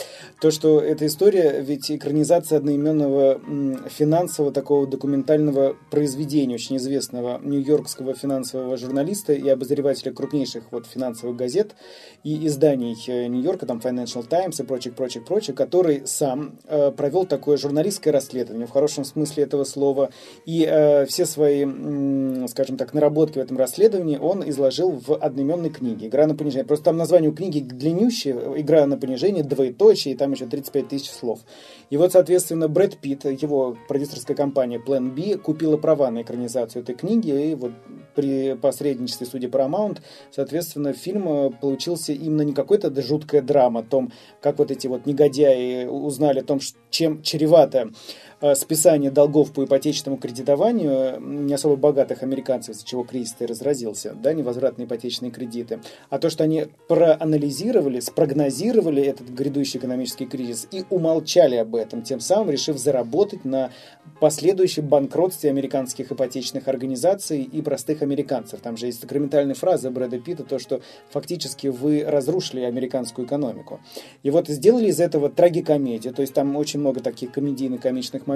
D: то, что эта история, ведь экранизация одноименного финансового такого документального произведения, очень известного нью-йоркского финансового журналиста и обозревателя крупнейших вот финансовых газет и изданий э, Нью-Йорка, там Financial Times и прочих, прочих, прочих, который сам э, провел такое журналистское расследование в хорошем смысле этого слова. И э, все свои, э, скажем так, наработки в этом расследовании он изложил в одноименной книге «Игра на понижение». Просто там название у книги длиннющее, «Игра на понижение», двоеточие, и там еще 35 тысяч слов. И вот, соответственно, Брэд Питт, его продюсерская компания Plan B, купила права на экранизацию этой книги, и вот при посредничестве судьи Paramount, соответственно, фильм э, получился именно не какой-то жуткая драма о том, как вот эти вот негодяи узнали о том, чем чревато списание долгов по ипотечному кредитованию не особо богатых американцев, из-за чего кризис и разразился, да, невозвратные ипотечные кредиты, а то, что они проанализировали, спрогнозировали этот грядущий экономический кризис и умолчали об этом, тем самым решив заработать на последующем банкротстве американских ипотечных организаций и простых американцев. Там же есть сакраментальная фраза Брэда Питта, то, что фактически вы разрушили американскую экономику. И вот сделали из этого трагикомедию, то есть там очень много таких комедийно-комичных моментов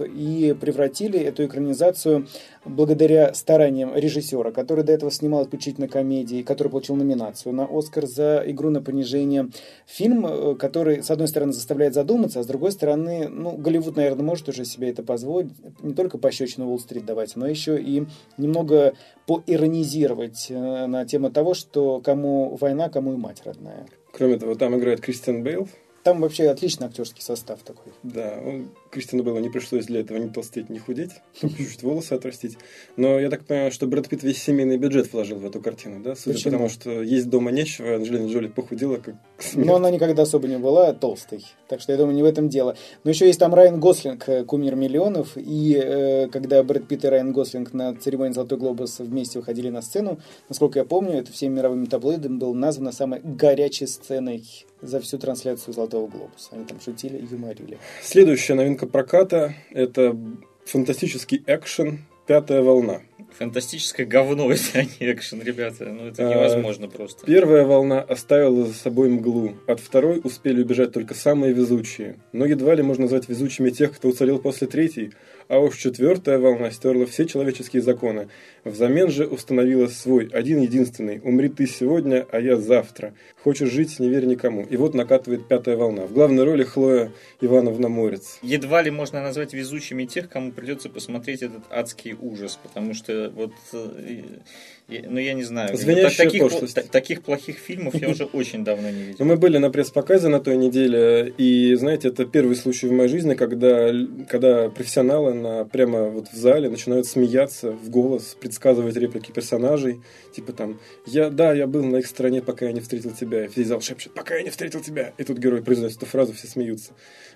D: и превратили эту экранизацию благодаря стараниям режиссера, который до этого снимал исключительно комедии, который получил номинацию на Оскар за игру на понижение. Фильм, э, который, с одной стороны, заставляет задуматься, а с другой стороны, ну, Голливуд, наверное, может уже себе это позволить, не только пощечину Уолл-стрит давать, но еще и немного поиронизировать э, на тему того, что кому война, кому и мать родная.
B: Кроме того, там играет Кристиан Бейл,
D: там вообще отличный актерский состав такой.
B: Да, он, Кристину Беллу не пришлось для этого ни толстеть, ни худеть, только чуть-чуть волосы отрастить. Но я так понимаю, что Брэд Питт весь семейный бюджет вложил в эту картину, да? Судя
D: Почему?
B: потому, что есть дома нечего, Анджелина Джоли похудела как
D: смерть. Но она никогда особо не была толстой, так что я думаю, не в этом дело. Но еще есть там Райан Гослинг, э, кумир миллионов, и э, когда Брэд Питт и Райан Гослинг на церемонии «Золотой глобус» вместе выходили на сцену, насколько я помню, это всеми мировыми таблоидами было названо самой горячей сценой за всю трансляцию «Золотого глобуса». Они там шутили и юморили.
B: Следующая новинка проката – это фантастический экшен «Пятая волна».
C: Фантастическое говно, а не экшен, ребята. Ну, это а, невозможно а, просто.
B: Первая волна оставила за собой мглу. От второй успели убежать только самые везучие. Но едва ли можно назвать везучими тех, кто уцелел после третьей, а уж четвертая волна стерла все человеческие законы. Взамен же установила свой, один-единственный. «Умри ты сегодня, а я завтра. Хочешь жить, не верь никому». И вот накатывает пятая волна. В главной роли Хлоя Ивановна Морец.
C: Едва ли можно назвать везучими тех, кому придется посмотреть этот адский ужас, потому что вот э, ну, я не знаю.
B: Звенящая
C: таких,
B: пошлость.
C: таких плохих фильмов я уже очень давно не видел.
B: Ну, мы были на пресс-показе на той неделе, и, знаете, это первый случай в моей жизни, когда, когда профессионалы на, прямо вот в зале начинают смеяться в голос, предсказывать реплики персонажей. Типа там, я, да, я был на их стороне, пока я не встретил тебя. И весь зал шепчет, пока я не встретил тебя. И тут герой произносит эту фразу, все смеются.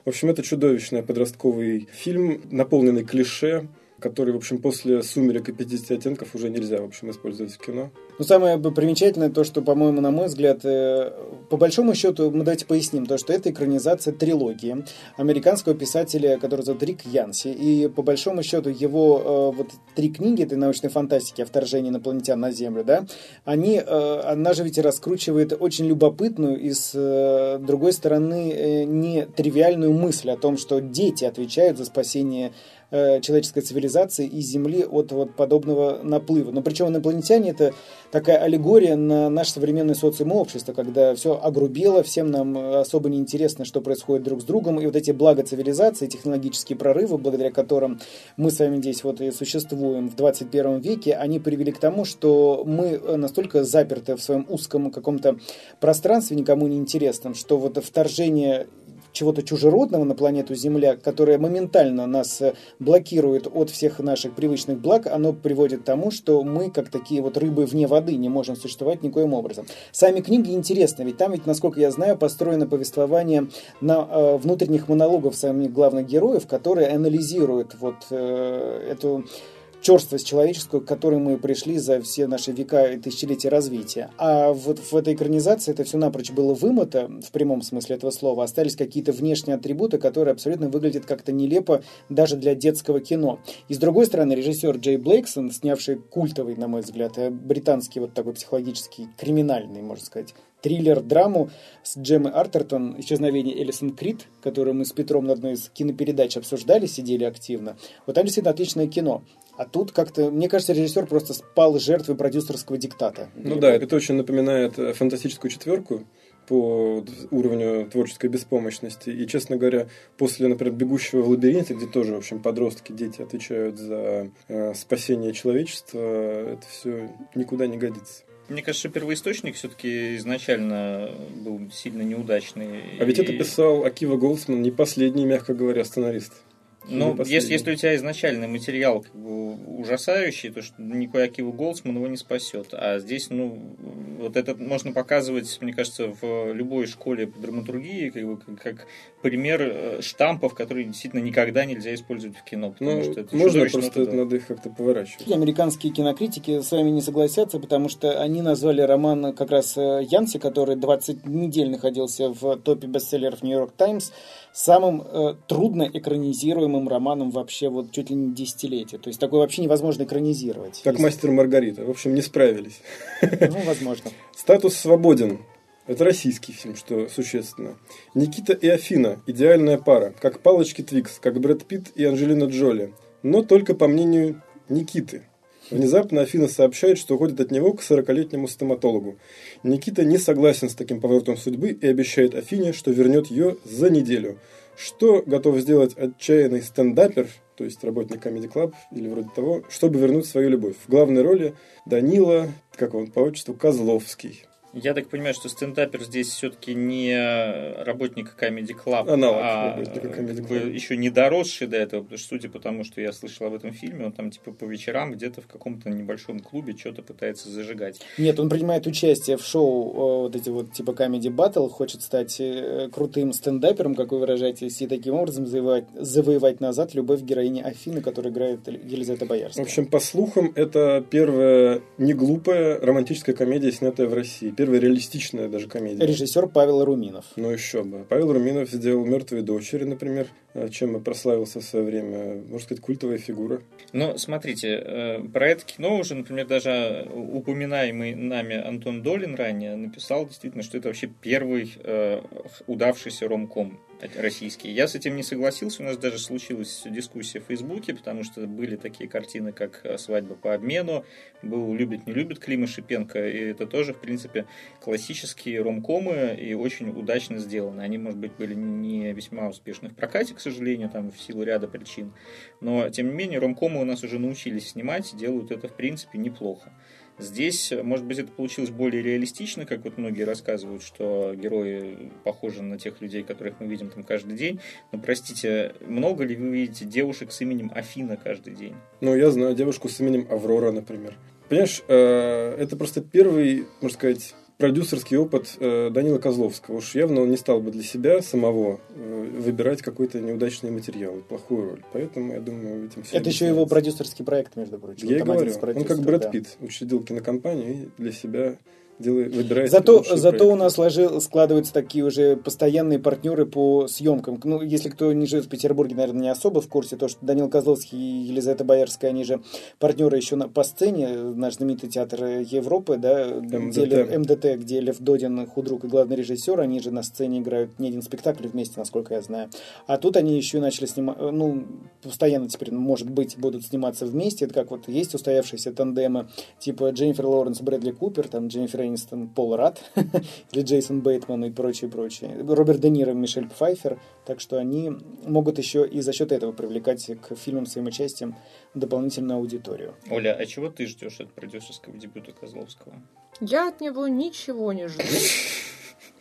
B: В общем, это чудовищный подростковый фильм, наполненный клише, который, в общем, после «Сумерек» и «50 оттенков» уже нельзя, в общем, использовать в кино.
D: Ну, самое примечательное то, что, по-моему, на мой взгляд, э, по большому счету, мы давайте поясним, то, что это экранизация трилогии американского писателя, который зовут Рик Янси. И, по большому счету, его э, вот три книги этой научной фантастики о вторжении инопланетян на Землю, да, они, э, она же ведь раскручивает очень любопытную и, с другой стороны, не тривиальную мысль о том, что дети отвечают за спасение э, человеческой цивилизации и Земли от вот подобного наплыва. Но причем инопланетяне это такая аллегория на наше современное социум общество, когда все огрубело, всем нам особо не интересно, что происходит друг с другом, и вот эти блага цивилизации, технологические прорывы, благодаря которым мы с вами здесь вот и существуем в 21 веке, они привели к тому, что мы настолько заперты в своем узком каком-то пространстве, никому не интересном, что вот вторжение чего-то чужеродного на планету Земля, которое моментально нас э, блокирует от всех наших привычных благ, оно приводит к тому, что мы, как такие вот рыбы вне воды, не можем существовать никоим образом. Сами книги интересны, ведь там ведь, насколько я знаю, построено повествование на э, внутренних монологов самих главных героев, которые анализируют вот э, эту черствость человеческую, к которой мы пришли за все наши века и тысячелетия развития. А вот в этой экранизации это все напрочь было вымыто, в прямом смысле этого слова. Остались какие-то внешние атрибуты, которые абсолютно выглядят как-то нелепо даже для детского кино. И с другой стороны, режиссер Джей Блейксон, снявший культовый, на мой взгляд, э, британский вот такой психологический, криминальный, можно сказать, триллер-драму с Джемой Артертон «Исчезновение Элисон Крид», которую мы с Петром на одной из кинопередач обсуждали, сидели активно. Вот там действительно отличное кино. А тут как-то, мне кажется, режиссер просто спал жертвой продюсерского диктата.
B: Ну да, это очень напоминает э, фантастическую четверку по уровню творческой беспомощности. И, честно говоря, после, например, «Бегущего в лабиринте», где тоже, в общем, подростки, дети отвечают за э, спасение человечества, это все никуда не годится.
C: Мне кажется, первоисточник все-таки изначально был сильно неудачный.
B: А ведь и... это писал Акива Голдсман, не последний, мягко говоря, сценарист.
C: Ну, если, если у тебя изначальный материал как бы ужасающий, то что никакой Акива Голдсман его не спасет. А здесь, ну, вот это можно показывать, мне кажется, в любой школе по драматургии, как, бы, как пример э, штампов, которые действительно никогда нельзя использовать в кино.
B: Ну, что это можно, просто это надо их как-то поворачивать.
D: Американские кинокритики с вами не согласятся, потому что они назвали роман как раз э, Янси, который 20 недель находился в топе бестселлеров Нью-Йорк Таймс, самым э, трудно экранизируемым романом вообще вот чуть ли не десятилетия. То есть такой вообще невозможно экранизировать.
B: Как если... «Мастер Маргарита». В общем, не справились.
D: Ну, возможно.
B: «Статус свободен». Это российский фильм, что существенно. Никита и Афина – идеальная пара, как палочки Твикс, как Брэд Питт и Анджелина Джоли. Но только по мнению Никиты – Внезапно Афина сообщает, что уходит от него к 40-летнему стоматологу. Никита не согласен с таким поворотом судьбы и обещает Афине, что вернет ее за неделю. Что готов сделать отчаянный стендапер, то есть работник Comedy Club или вроде того, чтобы вернуть свою любовь? В главной роли Данила, как он по отчеству, Козловский.
C: Я так понимаю, что стендапер здесь все-таки не работник Comedy Club,
B: Аналог
C: а Comedy Club. еще не доросший до этого, потому что, судя по тому, что я слышал об этом фильме, он там типа по вечерам где-то в каком-то небольшом клубе что-то пытается зажигать.
D: Нет, он принимает участие в шоу э, вот эти вот типа Comedy Battle, хочет стать э, крутым стендапером, как вы выражаетесь, и таким образом завоевать, завоевать назад любовь героини Афины, которая играет Елизавета Боярская.
B: В общем, по слухам, это первая не глупая романтическая комедия, снятая в России первая реалистичная даже комедия.
D: Режиссер Павел Руминов.
B: Ну еще бы. Павел Руминов сделал «Мертвые дочери», например, э, чем и прославился в свое время. Можно сказать, культовая фигура.
C: Ну, смотрите, э, про это кино уже, например, даже упоминаемый нами Антон Долин ранее написал действительно, что это вообще первый э, удавшийся ромком российский. Я с этим не согласился, у нас даже случилась дискуссия в Фейсбуке, потому что были такие картины, как э, «Свадьба по обмену», был «Любит, не любит» Клима Шипенко, и это тоже, в принципе, классические ромкомы и очень удачно сделаны. Они, может быть, были не весьма успешны в прокате, к сожалению, там в силу ряда причин, но, тем не менее, ромкомы у нас уже научились снимать, делают это, в принципе, неплохо. Здесь, может быть, это получилось более реалистично, как вот многие рассказывают, что герои похожи на тех людей, которых мы видим там каждый день. Но, простите, много ли вы видите девушек с именем Афина каждый день?
B: Ну, я знаю девушку с именем Аврора, например. Понимаешь, э, это просто первый, можно сказать, продюсерский опыт э, Данила Козловского. Уж явно он не стал бы для себя самого э, выбирать какой-то неудачный материал, плохую роль. Поэтому, я думаю, этим
D: все... Это еще его продюсерский проект, между прочим.
B: Я и говорю, он как Брэд да. Питт учредил кинокомпанию и для себя выбирайте
D: Зато, зато у нас сложил, складываются такие уже постоянные партнеры по съемкам. Ну, если кто не живет в Петербурге, наверное, не особо в курсе, то, что Данил Козловский и Елизавета Боярская, они же партнеры еще на, по сцене, наш знаменитый театр Европы, да, где Лев- МДТ, где Лев Додин, худрук и главный режиссер, они же на сцене играют не один спектакль вместе, насколько я знаю. А тут они еще начали снимать, ну, постоянно теперь, может быть, будут сниматься вместе. Это как вот есть устоявшиеся тандемы, типа Дженнифер Лоуренс, Брэдли Купер, там Дженнифер Энистон, Пол Рад, или Джейсон Бейтман и прочее, прочее. Роберт Де Ниро, Мишель Пфайфер. Так что они могут еще и за счет этого привлекать к фильмам своим участием дополнительную аудиторию.
C: Оля, а чего ты ждешь от продюсерского дебюта Козловского?
A: Я от него ничего не жду.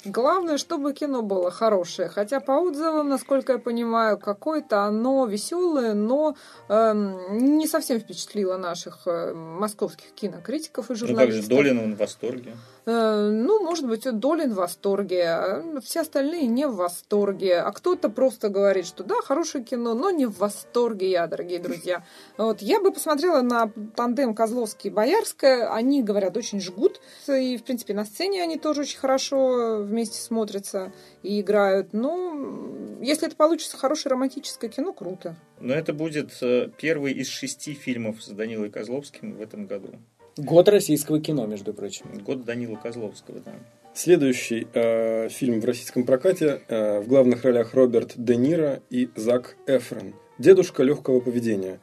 A: Главное, чтобы кино было хорошее. Хотя по отзывам, насколько я понимаю, какое-то оно веселое, но эм, не совсем впечатлило наших э, московских кинокритиков и
C: Ну как
A: журналистов.
C: же, Долин, он в восторге.
A: Э, ну, может быть, Долин в восторге, а все остальные не в восторге. А кто-то просто говорит, что да, хорошее кино, но не в восторге я, дорогие друзья. Вот, я бы посмотрела на тандем Козловский-Боярская. Они, говорят, очень жгут. И, в принципе, на сцене они тоже очень хорошо вместе смотрятся и играют. Ну, если это получится хорошее романтическое кино, круто.
C: Но это будет э, первый из шести фильмов с Данилой Козловским в этом году.
D: Год российского кино, между прочим.
C: Год Данила Козловского, да.
B: Следующий э, фильм в российском прокате э, в главных ролях Роберт Де Ниро и Зак Эфрон. Дедушка легкого поведения.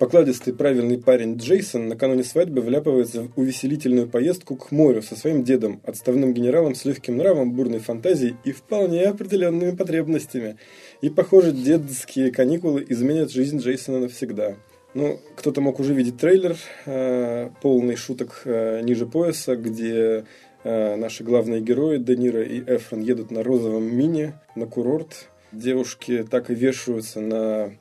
B: Покладистый правильный парень Джейсон накануне свадьбы вляпывается в увеселительную поездку к морю со своим дедом, отставным генералом с легким нравом, бурной фантазией и вполне определенными потребностями. И, похоже, дедские каникулы изменят жизнь Джейсона навсегда. Ну, кто-то мог уже видеть трейлер, э, полный шуток э, ниже пояса, где э, наши главные герои, Де Ниро и Эфрон, едут на розовом мини на курорт. Девушки так и вешаются на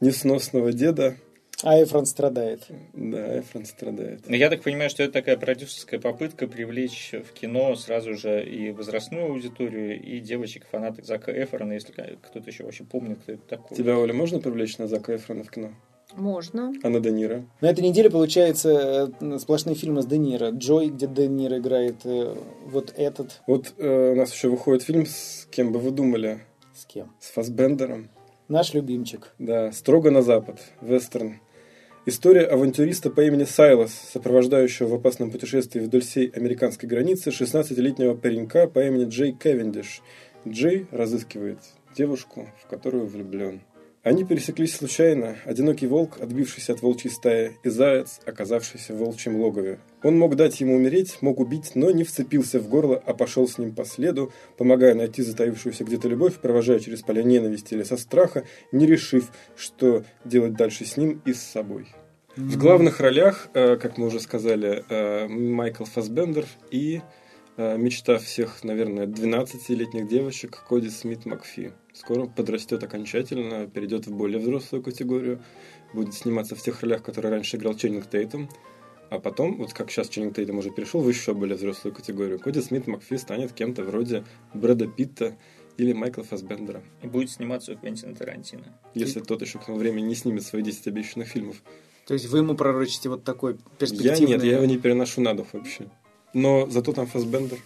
B: несносного деда.
D: А Эфрон страдает.
B: Да, Эфрон страдает.
C: Но я так понимаю, что это такая продюсерская попытка привлечь в кино сразу же и возрастную аудиторию, и девочек-фанаток Зака Эфрона, если кто-то еще вообще помнит, кто это такой.
B: Тебя, Оля, можно привлечь на Зака Эфрона в кино?
A: Можно.
B: А на Де Ниро?
D: На этой неделе, получается, э, сплошные фильмы с Де Ниро. Джой, где Де Ниро играет, э, вот этот.
B: Вот э, у нас еще выходит фильм, с кем бы вы думали?
D: С кем?
B: С Фасбендером.
D: Наш любимчик.
B: Да, «Строго на запад», вестерн. История авантюриста по имени Сайлос, сопровождающего в опасном путешествии вдоль всей американской границы 16-летнего паренька по имени Джей Кевендиш. Джей разыскивает девушку, в которую влюблен. Они пересеклись случайно, одинокий волк, отбившийся от волчьей стаи, и заяц, оказавшийся в волчьем логове. Он мог дать ему умереть, мог убить, но не вцепился в горло, а пошел с ним по следу, помогая найти затаившуюся где-то любовь, провожая через поля ненависти или со страха, не решив, что делать дальше с ним и с собой. В главных ролях, э, как мы уже сказали, э, Майкл Фасбендер и э, мечта всех, наверное, 12-летних девочек Коди Смит Макфи. Скоро подрастет окончательно, перейдет в более взрослую категорию, будет сниматься в тех ролях, которые раньше играл Ченнинг Тейтом. А потом, вот как сейчас Ченнинг Тейтом уже перешел в еще более взрослую категорию, Коди Смит Макфи станет кем-то вроде Брэда Питта или Майкла Фасбендера.
C: И будет сниматься у Квентина Тарантино.
B: Если тот еще к тому времени не снимет свои 10 обещанных фильмов.
D: То есть вы ему пророчите вот такой
B: Я
D: перспективный...
B: нет, я его не переношу на дух вообще. Но зато там Фасбендер.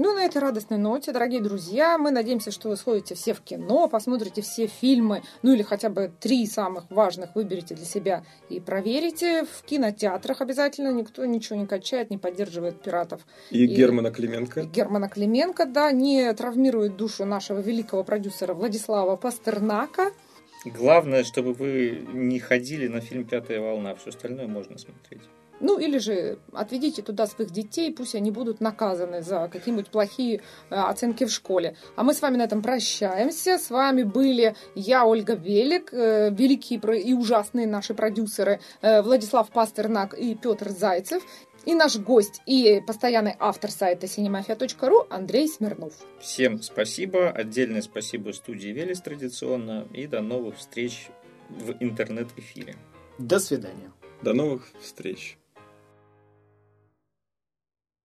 A: Ну, на этой радостной ноте, дорогие друзья, мы надеемся, что вы сходите все в кино, посмотрите все фильмы, ну или хотя бы три самых важных выберете для себя и проверите. В кинотеатрах обязательно никто ничего не качает, не поддерживает пиратов.
B: И,
A: И-
B: Германа Клименко.
A: Германа Клименко, да, не травмирует душу нашего великого продюсера Владислава Пастернака.
C: Главное, чтобы вы не ходили на фильм «Пятая волна», все остальное можно смотреть.
A: Ну, или же отведите туда своих детей, пусть они будут наказаны за какие-нибудь плохие э, оценки в школе. А мы с вами на этом прощаемся. С вами были я, Ольга Велик, э, великие и ужасные наши продюсеры э, Владислав Пастернак и Петр Зайцев. И наш гость и постоянный автор сайта cinemafia.ru Андрей Смирнов.
C: Всем спасибо. Отдельное спасибо студии Велес традиционно. И до новых встреч в интернет-эфире.
D: До свидания.
B: До новых встреч.